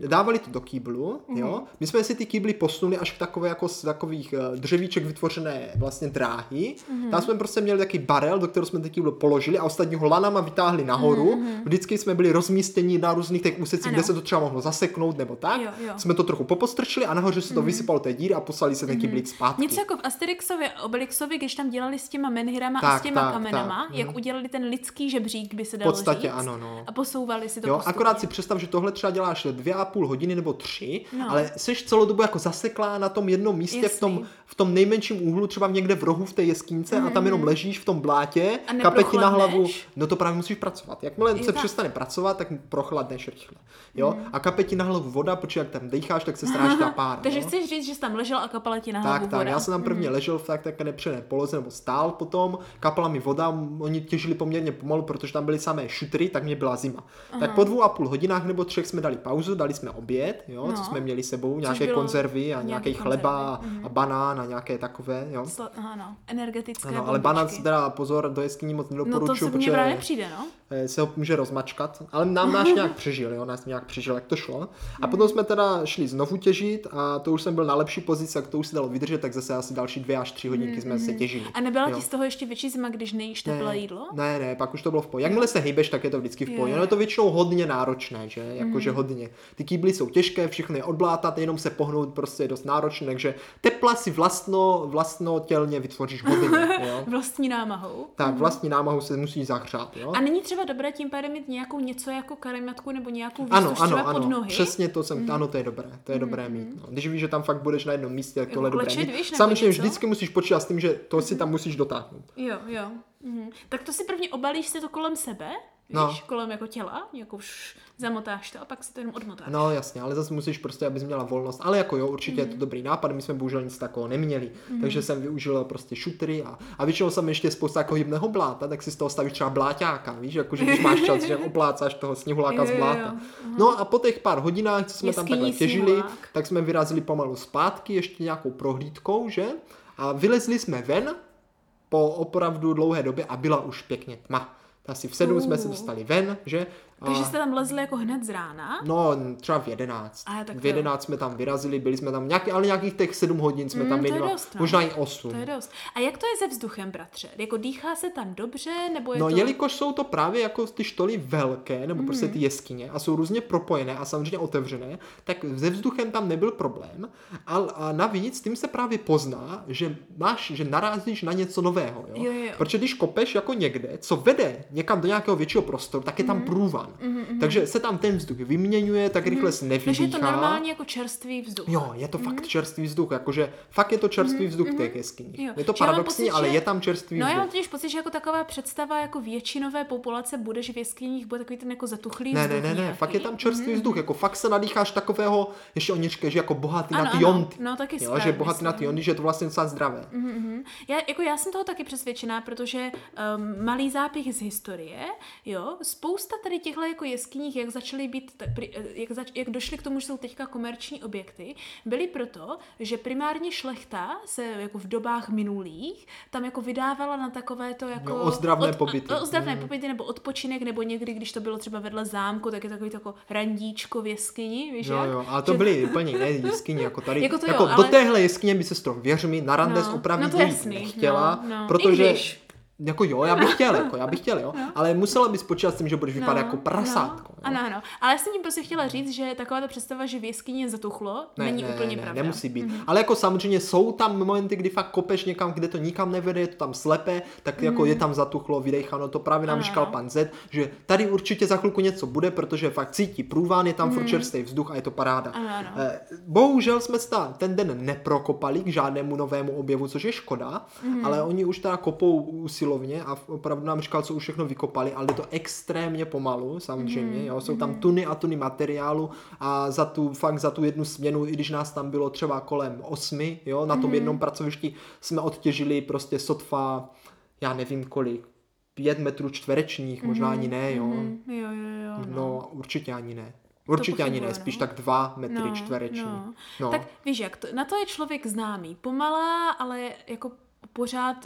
dávali to do kýblu, jo. My jsme si ty kýbly posunuli až k takové jako z takových eh, dřevíček vytvořené vlastně dráhy.
Mhm.
Tam jsme prostě měli takový barel, do kterého jsme ty kýbly položili a ostatní ho lanama vytáhli nahoru. Vždycky jsme byli rozmístěni na různých těch úsecích, kde se to třeba mohlo zaseknout nebo tak.
Jo, jo.
Jsme to trochu popostrčili a nahoře se to vysypalo té díry a poslali se ten kýblík zpátky.
Něco jako v Asterixově a Obelixovi, když tam dělali s těma menhirama a
Tak,
s těma
tak,
kamenama,
tak,
jak udělali ten lidský žebřík, by se
V
dalo
podstatě
říct.
ano, no.
A posouvali si to
Jo,
postupně.
akorát si představ, že tohle třeba děláš dvě a půl hodiny nebo tři,
No.
ale jsi celou dobu jako zaseklá na tom jednom místě v tom, v tom nejmenším úhlu, třeba někde v rohu v té jeskyňce a tam jenom ležíš v tom blátě,
Mhm. A
kape ti na hlavu, no to právě musíš pracovat. Jakmile se
tak. Mhm.
přestane pracovat, tak prochladneš rychle. Jo, a kape ti na hlavu voda, protože jak tam dýcháš, tak se stráží ta pára.
Takže
jo?
chceš říct, že jsi tam ležel a kapala ti na hlavu
Tak, tak,
voda.
já jsem tam prvně ležel v tak také nepřené poloze, nebo stál potom, kapala mi voda, oni těžili poměrně pomalu, protože tam byly samé šutry, tak mě byla zima. Tak po dvou a půl hodinách nebo třech jsme dali pauzu, dali jsme oběd, jo,
No.
co jsme měli sebou, nějaké konzervy a nějaký chleba
konzervy, mhm.
a banán a nějaké takové, jo.
Sla- Aha, no. Energetické
Ano, ale banán teda pozor, do jeskyní moc
No to
nedoporučuju,
se mně
protože
právě přijde, no.
Eh, se ho může rozmačkat, ale nám náš nějak přežil, jo, nás nějak přežil, jak to šlo. A potom jsme teda šli znovu těžit a to už jsem byl na lepší pozici, jak to už se dalo vydržet, tak zase asi další dvě až tři hodinky jsme se těžili.
A nebyla
Jo.
ti z toho ještě větší zima, když nejíš teplé jídlo?
Ne, ne, pak už to bylo v pohodě. Jakmile se hejbeš, tak je to vždycky v pohodě. No je to většinou hodně náročné, že? Jakože hodně. Ty kýbly jsou těžké, všechno je odblátat, jenom se pohnout prostě je dost náročné, takže tepla si vlastno, vlastnotělně vytvoříš hodně, jo?
Vlastní námahou.
Tak vlastní námahu se musí zahřát, jo?
A není třeba dobré tím pádem mít nějakou něco jako karimatku nebo nějakou
Ano,
výstuž třeba
ano,
pod
ano,
nohy?
přesně to jsem, ano, to je dobré, to je dobré mít. No. Když víš, že tam fakt budeš na jednom místě, tak tohle je dobré mít. Samozřejmě
něco?
vždycky musíš počítat s tím, že to si tam musíš dotáhnout.
Jo, jo. Mhm. Tak to si prvně obalíš si to kolem sebe, víš,
No.
kolem jako těla, jako už zamotáš to a pak si to jenom odmotáš.
No jasně, ale zase musíš prostě, abys měla volnost. Ale jako jo, určitě je to dobrý nápad, my jsme bohužel nic takového neměli. Takže jsem využil prostě šutry a, a většinou jsem ještě spousta jako hybného bláta, tak si z toho stavíš třeba bláťáka, víš, jako že když máš čas, že oplácáš toho sněhuláka z bláta. No a po těch pár hodinách, co jsme tam
Jeskyní
takhle těžili,
sněhulák.
tak jsme vyrazili pomalu zpátky, ještě nějakou prohlídkou, že? A vylezli jsme ven po opravdu dlouhé době a byla už pěkně tma. Asi v sedm jsme se
Uh.
dostali ven, že?
Takže jste tam lezli jako hned z rána?
No, třeba v 11.
A, tak
v 11 jsme tam vyrazili, byli jsme tam nějaký, ale nějakých těch 7 hodin jsme
Mm,
tam
dost, no.
možná i 8.
To je dost. A jak to je se vzduchem, bratře? Jako dýchá se tam dobře, nebo je
No,
to...
jelikož jsou to právě jako ty štoly velké, nebo prostě
Mhm.
ty jeskyně a jsou různě propojené a samozřejmě otevřené, tak se vzduchem tam nebyl problém. A, a navíc tím se právě pozná, že máš, že narazíš na něco nového. Jo?
Jo, jo.
Protože když kopeš jako někde, co vede někam do nějakého většího prostoru, tak je tam průvan. Takže se tam ten vzduch vyměňuje, tak rychle se
Takže je to
nevydýchá.
normálně jako čerstvý vzduch.
Jo, je to fakt čerstvý vzduch, jakože fakt je to čerstvý vzduch v těch jeskyních.
Jo.
Je to paradoxní,
pocit,
ale
že-
je tam čerstvý
No já mám
vzduch.
totiž pocit, že jako taková představa jako většinové populace bude, že v jeskyních bude takový ten jako zatuchlý
Ne,
vzduch
ne, ne, ne,
nějaký.
fakt je tam čerstvý vzduch, jako fakt se nadýcháš takového, ještě říkají, že jako bohatý
Ano,
na ty jonty.
no, taky
jo, že bohatý na ty jonty, že je to vlastně docela zdravé.
Mhm. Já, jako já jsem toho taky přesvědčená, protože um, malý zápich z historie, jo, spousta tady těchto jako jeskyních, jak začaly být, jak, zač, jak došly k tomu, že jsou teďka komerční objekty, byly proto, že primárně šlechta se jako v dobách minulých tam jako vydávala na takové to jako...
Jo, ozdravné pobyty.
O, ozdravné
Mhm.
pobyty nebo odpočinek, nebo někdy, když to bylo třeba vedle zámku, tak je takový to jako randíčko v jeskyni, víš
Jo,
jak?
jo, ale to
Že-
byly úplně jiné jeskyně, jako tady.
Jako to jo,
jako do
ale-
téhle jeskyně by se to, věř mi, na randes
No,
opravdu
no to jasný,
nechtěla,
no, no. I
protože...
když.
Jako jo, já bych chtěl, jako já bych chtěl, jo. Ale musela bys počítat s tím, že budeš vypadat jako
No,
prasátko.
No, ano, ano. Ale já jsem tím prostě chtěla říct, že taková ta představa, že v jeskyni zatuchlo,
Ne,
není
ne,
úplně
ne,
pravda.
nemusí být. Ale jako samozřejmě jsou tam momenty, kdy fakt kopeš někam, kde to nikam nevede, je to tam slepé, tak jako je tam zatuchlo, vydechano, to právě nám
Ano,
říkal pan Z, že tady určitě za chvilku něco bude, protože fakt cítí průván, je tam furt čerstvý vzduch a je to paráda.
Ano, ano.
Eh, Bohužel jsme se ten den neprokopali k žádnému novému objevu, což je škoda, ale oni už teda kopou usilovně a opravdu nám říkal, co už všechno vykopali, ale je to extrémně pomalu, samozřejmě, jo, jsou tam tuny a tuny materiálu a za tu, fakt za tu jednu směnu, i když nás tam bylo třeba kolem osmi, jo, na tom jednom pracovišti jsme odtěžili prostě sotva, já nevím kolik, pět metrů čtverečních, možná ani ne, jo.
Mm, jo, jo, jo. No.
No, určitě ani ne. Určitě ani ne, spíš
no.
tak dva metry čtvereční.
No.
No.
Tak víš jak, to, na to je člověk známý. Pomalá, ale jako pořád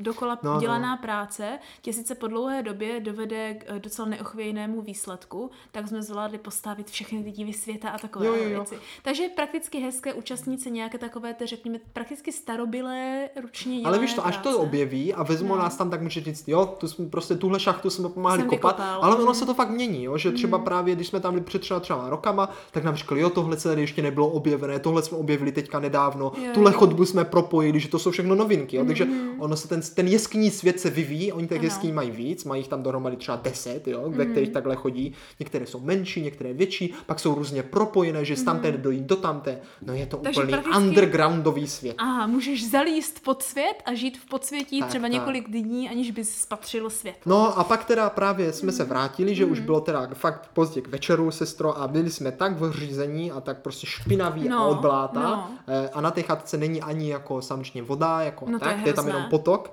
dokola
No,
no,
no.
dělaná práce tě sice po dlouhé době dovede k eh, docela neochvějnému výsledku, tak jsme zvládli postavit všechny ty divy světa a takové
Jo, jo, jo.
věci. Takže je prakticky hezké účastnit se nějaké takové, té, řekněme, prakticky starobilé ručně
Ale víš to, až to
práce.
objeví a vezmu
No.
nás tam, tak může říct, jo, tu jsme, prostě tuhle šachtu jsme pomáhali
Jsem
kopat,
vykopal.
ale ono
Mhm.
se to fakt mění, jo, že třeba právě, když jsme tam byli před třeba, třeba rokama, tak nám říkali, jo, tohle se tady ještě nebylo objevené, tohle jsme objevili teďka nedávno,
Jo,
tuhle
jo.
chodbu jsme propojili, že to jsou všechno novinky, jo, takže ono se ten, ten jeskyní svět se vyvíjí, oni těch
Ano.
jeskyní mají víc, mají jich tam dohromady třeba 10, jo, ve kterých takhle chodí, některé jsou menší, některé větší, pak jsou různě propojené, že z tamté dojít do tamté, no je to
Takže
úplný
prakticky-
undergroundový svět.
Aha, můžeš zalíst pod svět a žít v podsvětí
Tak,
třeba
tak.
několik dní, aniž bys spatřil svět.
No a pak teda právě jsme se vrátili, že už
Mhm.
bylo teda fakt pozdě k večeru, sestro, a byli jsme tak v řízení a tak prostě špinaví
No,
a od bláta.
no.
Eh, A na té chatce není ani jako samozřejmě voda, jako
No to je
tak, je tam jenom potok.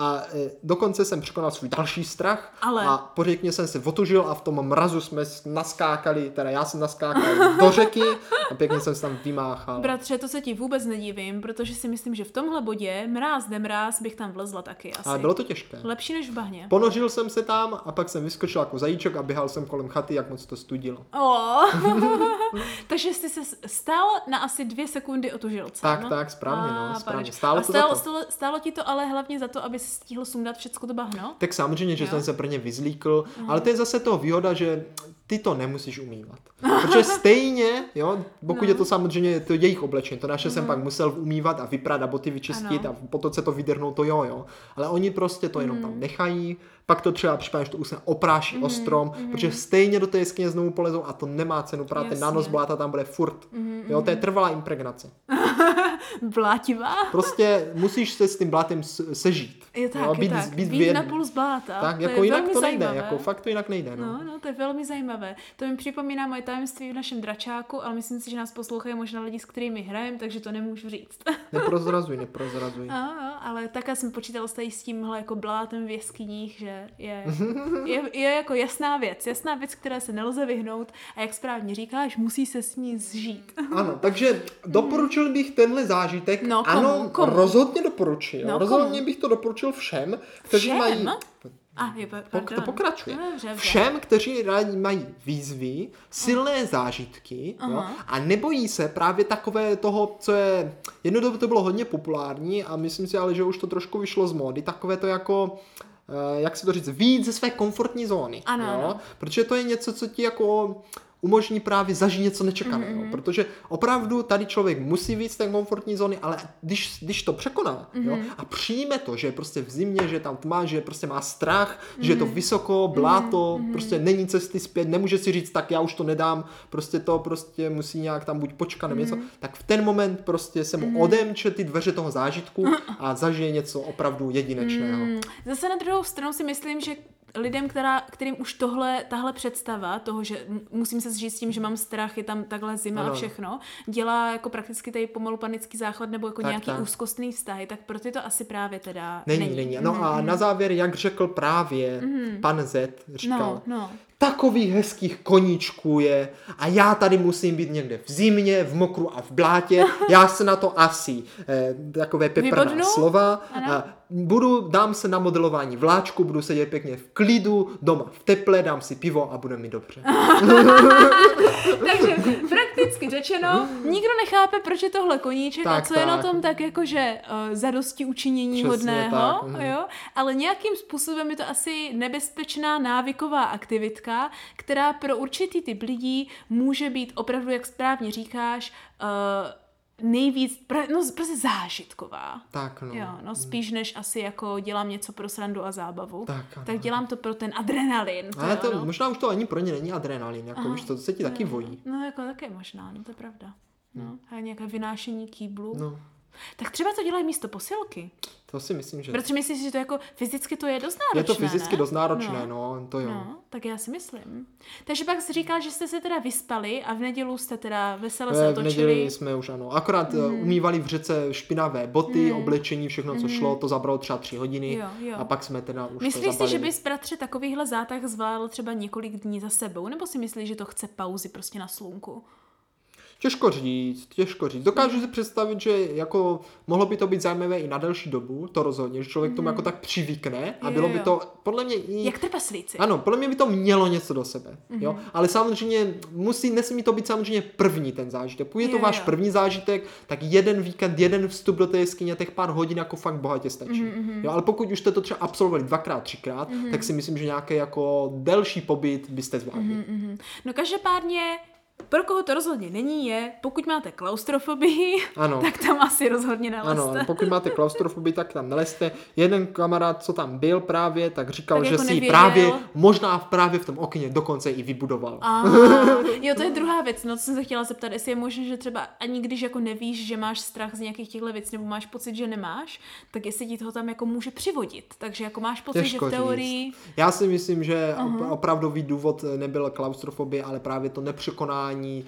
A eh, dokonce jsem překonal svůj další strach
Ale-
a pořádně jsem se otužil a v tom mrazu jsme naskákali, teda já jsem naskákal do řeky a pěkně jsem se tam vymáchal.
Bratře, to se ti vůbec nedivím, protože si myslím, že v tomhle bodě, mráz nemráz, bych tam vlezla taky asi.
Ale bylo to těžké.
Lepší než v bahně.
Ponořil jsem se tam a pak jsem vyskočil jako zajíček a běhal jsem kolem chaty, jak moc to studilo.
Oh. Takže jsi se stál na asi dvě sekundy od užilce.
Tak,
no?
tak, správně, no,
A,
správně.
paneč.
Stálo
A stálo,
to.
stálo, stálo ti to ale hlavně za to, aby stihl sundat všecko to bahno?
Tak samozřejmě, že
Jo.
jsem se pro ně vyzlíkl, ale to je zase toho výhoda, že ty to nemusíš umývat. Protože stejně, jo, pokud
No.
je to samozřejmě to jejich oblečení, to naše jsem pak musel umývat a vyprat a boty vyčistit
Ano.
a potom se to vydrhnout, to jo, jo. Ale oni prostě to jenom tam nechají, pak to třeba případně, že to usne opráší o strom, protože stejně do té jeskyně znovu polezou a to nemá cenu, právě ten nanos bláta tam bude furt. Jo, to je trvalá impregnace.
Blátivá?
Prostě musíš se s tím blátem sežít.
Je tak, je
být,
tak.
být,
Být
věd-
na půl zbláta.
Tak,
to
jako
je
jinak
velmi
to nejde,
zajímavé.
jako fakt to jinak nejde. No.
No, no, to je velmi zajímavé. To mi připomíná moje tajemství v našem dračáku, ale myslím si, že nás poslouchají možná lidi, s kterými hrajeme, takže to nemůžu říct.
Neprozrazuj, neprozrazuj.
A, a, ale také jsem počítala s tady s tímhle jako blátem v jeskyních, že je, je, je, jako jasná věc. Jasná věc, které se nelze vyhnout a jak správně říkáš, musí se s ní zžít.
Ano, takže doporučil bych tenhle zážitek.
No, komu,
ano,
komu?
rozhodně doporučil.
No,
rozhodně
komu?
bych to doporučil všem, kteří
Všem?
mají...
A, je, pardon.
to pokračuje.
No, dobře.
Všem, kteří rádi mají výzvy, silné zážitky jo,
Aha.
a nebojí se právě takové toho, co je... Jednu dobu to bylo hodně populární a myslím si ale, že už to trošku vyšlo z módy. Takové to jako eh, jak se to říct, víc ze své komfortní zóny.
Ano,
jo?
ano.
Protože to je něco, co ti jako umožní právě zažít něco nečekaného.
Mhm,
Mm-hmm. Protože opravdu tady člověk musí víc z té komfortní zóny, ale když, když to překoná
Mhm.
jo, a přijme to, že je prostě v zimě, že je tam tma, že prostě má strach, že je to vysoko, bláto, prostě není cesty zpět, nemůže si říct, tak já už to nedám, prostě to prostě musí nějak tam buď počkat nebo něco,
Mhm.
tak v ten moment prostě se mu odemče ty dveře toho zážitku a zažije něco opravdu jedinečného.
Mm, Zase na druhou stranu si myslím, že lidem, která, kterým už tohle, tahle představa toho, že musím se zžít s tím, že mám strach, je tam takhle zima
Ano.
a všechno, dělá jako prakticky tady pomalu panický záchvat nebo jako
Tak,
nějaký
tak.
úzkostný vztahy, tak pro ty to asi právě teda
Není,
není.
není. No a na závěr, jak řekl právě pan Z, říkal,
No, no.
Takových hezkých koníčků je a já tady musím být někde v zimě, v mokru a v blátě, já se na to asi, eh, takové peprná
Vybodnu?
slova,
Ano.
a budu, dám se na modelování vláčku, budu sedět pěkně v klidu, doma v teple, dám si pivo a bude mi dobře.
Takže prakticky řečeno, nikdo nechápe, proč je tohle koníček a
Tak,
co je na
tak.
tom tak jakože uh, zadosti učinění
Přesně
hodného,
tak, mhm.
jo? ale nějakým způsobem je to asi nebezpečná návyková aktivitka, která pro určitý typ lidí může být opravdu, jak správně říkáš, uh, nejvíc, no prostě zážitková.
Tak no.
Jo, no spíš než asi jako dělám něco pro srandu a zábavu.
Tak, ano.
tak dělám to pro ten adrenalin.
Ale to,
no.
možná už to ani pro ně není adrenalin, jako víš, to se ti taky vojí.
No jako také možná, no to je pravda. No, a nějaké vynášení kýblu.
No,
Tak třeba to dělají místo posilky.
To si myslím, že
Protože myslíš, že to jako fyzicky to je dost náročné,
je to fyzicky
ne?
dost náročné, no, to jo.
No, tak já si myslím. Takže pak jsi říkal, že jste se teda vyspali a v nedělu jste teda vesele se
Eh, V neděli jsme už ano. Akorát mm. umývali v řece špinavé boty, mm. oblečení, všechno, co šlo, to zabralo třeba tři hodiny.
Jo, jo.
A pak jsme teda už
Myslíš si, že bys bratře takovýhle zátah zvládl třeba několik dní za sebou? Nebo si myslíš, že to chce pauzy prostě na slunku?
Těžko říct, těžko říct. Dokážu si představit, že jako mohlo by to být zajímavé i na delší dobu, to rozhodně, že člověk tomu jako tak přivykne a
Jo,
bylo by to, podle mě i...
Jak trpaslíci.
Ano, podle mě by to mělo něco do sebe, jo.
Mhm.
Ale samozřejmě musí, nesmí to být samozřejmě první ten zážitek. Pokud je to
Jo,
váš
jo.
první zážitek, tak jeden víkend, jeden vstup do té jeskyně, těch pár hodin jako fakt bohatě stačí.
Mhm,
Jo, ale pokud už jste to třeba absolvovali dvakrát, třikrát, tak si myslím, že nějaký jako delší pobyt byste zvládli.
Mhm. No každopádně, pro koho to rozhodně není, je, pokud máte klaustrofobii,
Ano.
tak tam asi rozhodně
Ano,
nalezte.
pokud máte klaustrofobii, tak tam nelezte. Jeden kamarád, co tam byl právě, tak říkal,
Tak
že
jako
si
nevěděl.
právě, možná právě v tom okně dokonce i vybudoval.
A, jo, to je druhá věc, no co jsem se chtěla zeptat, jestli je možné, že třeba ani když jako nevíš, že máš strach z nějakých těchto věcí, nebo máš pocit, že nemáš, tak jestli ti toho tam jako může přivodit. Takže jako máš pocit,
Těžko
že v teorii...
říct. Já si myslím, že uh-huh. opravdový důvod nebyl klaustrofobie, ale právě to nepřekonání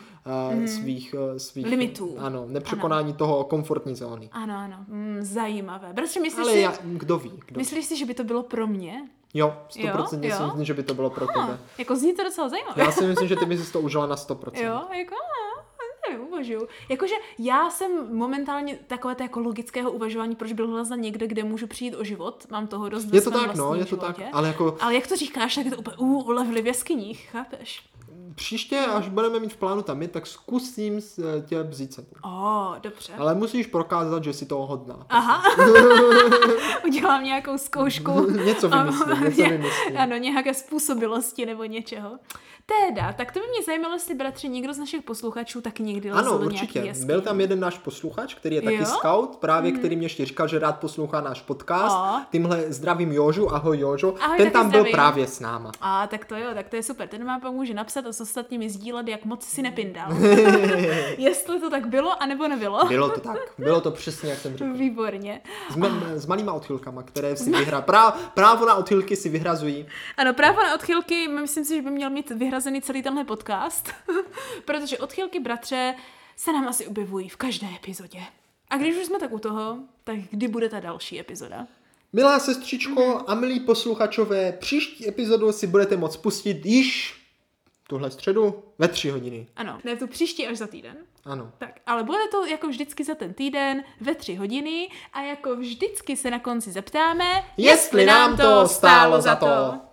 uh, svých, uh, svých...
Limitů.
Ano, nepřekonání ano. toho komfortní zóny.
Ano, ano, mm, zajímavé. Bratře, myslíš
Ale
si,
já, kdo ví, kdo ví.
myslíš si, že by to bylo pro mě?
Jo,
Jo,
100% si
jo.
myslím, že by to bylo pro tebe.
Jako zní to docela zajímavé.
Já si myslím, že ty bys si to užila na 100%.
Jo, jako nevím, uvažuju. Jakože já jsem momentálně takové jako logického uvažování, proč byl hledat někde, kde můžu přijít o život. Mám toho dost
Je to tak, no, je to tak.
životě.
Ale jako
Ale jak to říkáš, tak je to úplně uh, ulevli v jeskyních, chápeš?
Příště, až budeme mít v plánu tam jít, tak zkusím eh, tě vzít sebou.
O, dobře.
Ale musíš prokázat, že si toho hodná.
Aha. Udělám nějakou zkoušku.
Něco vymyslím, něco vymyslím.
Ano, nějaké způsobilosti nebo něčeho. Teda, tak to by mě zajímalo, jestli bratře někdo z našich posluchačů taky někdy lezl
Ano, určitě. Byl tam jeden náš posluchač, který je taky
Jo?
scout, právě který mě ještě říkal, že rád poslouchá náš podcast.
O.
Tímhle zdravím Jožu, ahoj Jožo.
Ahoj,
Ten tam byl
zdravím.
právě s náma.
A tak to jo, tak to je super. Ten vám pak může napsat a s ostatními sdílet, jak moc si nepindal. Jestli to tak bylo, anebo nebylo.
Bylo to tak. Bylo to přesně, jak jsem řekl.
Výborně.
S, me- s malýma odchylkama, které si vyhrá. Prá- právo na odchylky si vyhrazují.
Ano, právo na odchylky, myslím si, že by měl mít vyhrazený celý tenhle podcast, protože odchylky, bratře, se nám asi objevují v každé epizodě. A když už jsme tak u toho, tak kdy bude ta další epizoda?
Milá sestřičko a milí posluchačové, příští epizodu si budete moct pustit již tuhle středu ve tři hodiny.
Ano, ne tu příští až za týden.
Ano.
Tak, ale bude to jako vždycky za ten týden ve tři hodiny a jako vždycky se na konci zeptáme,
Jestli nám to stálo za to.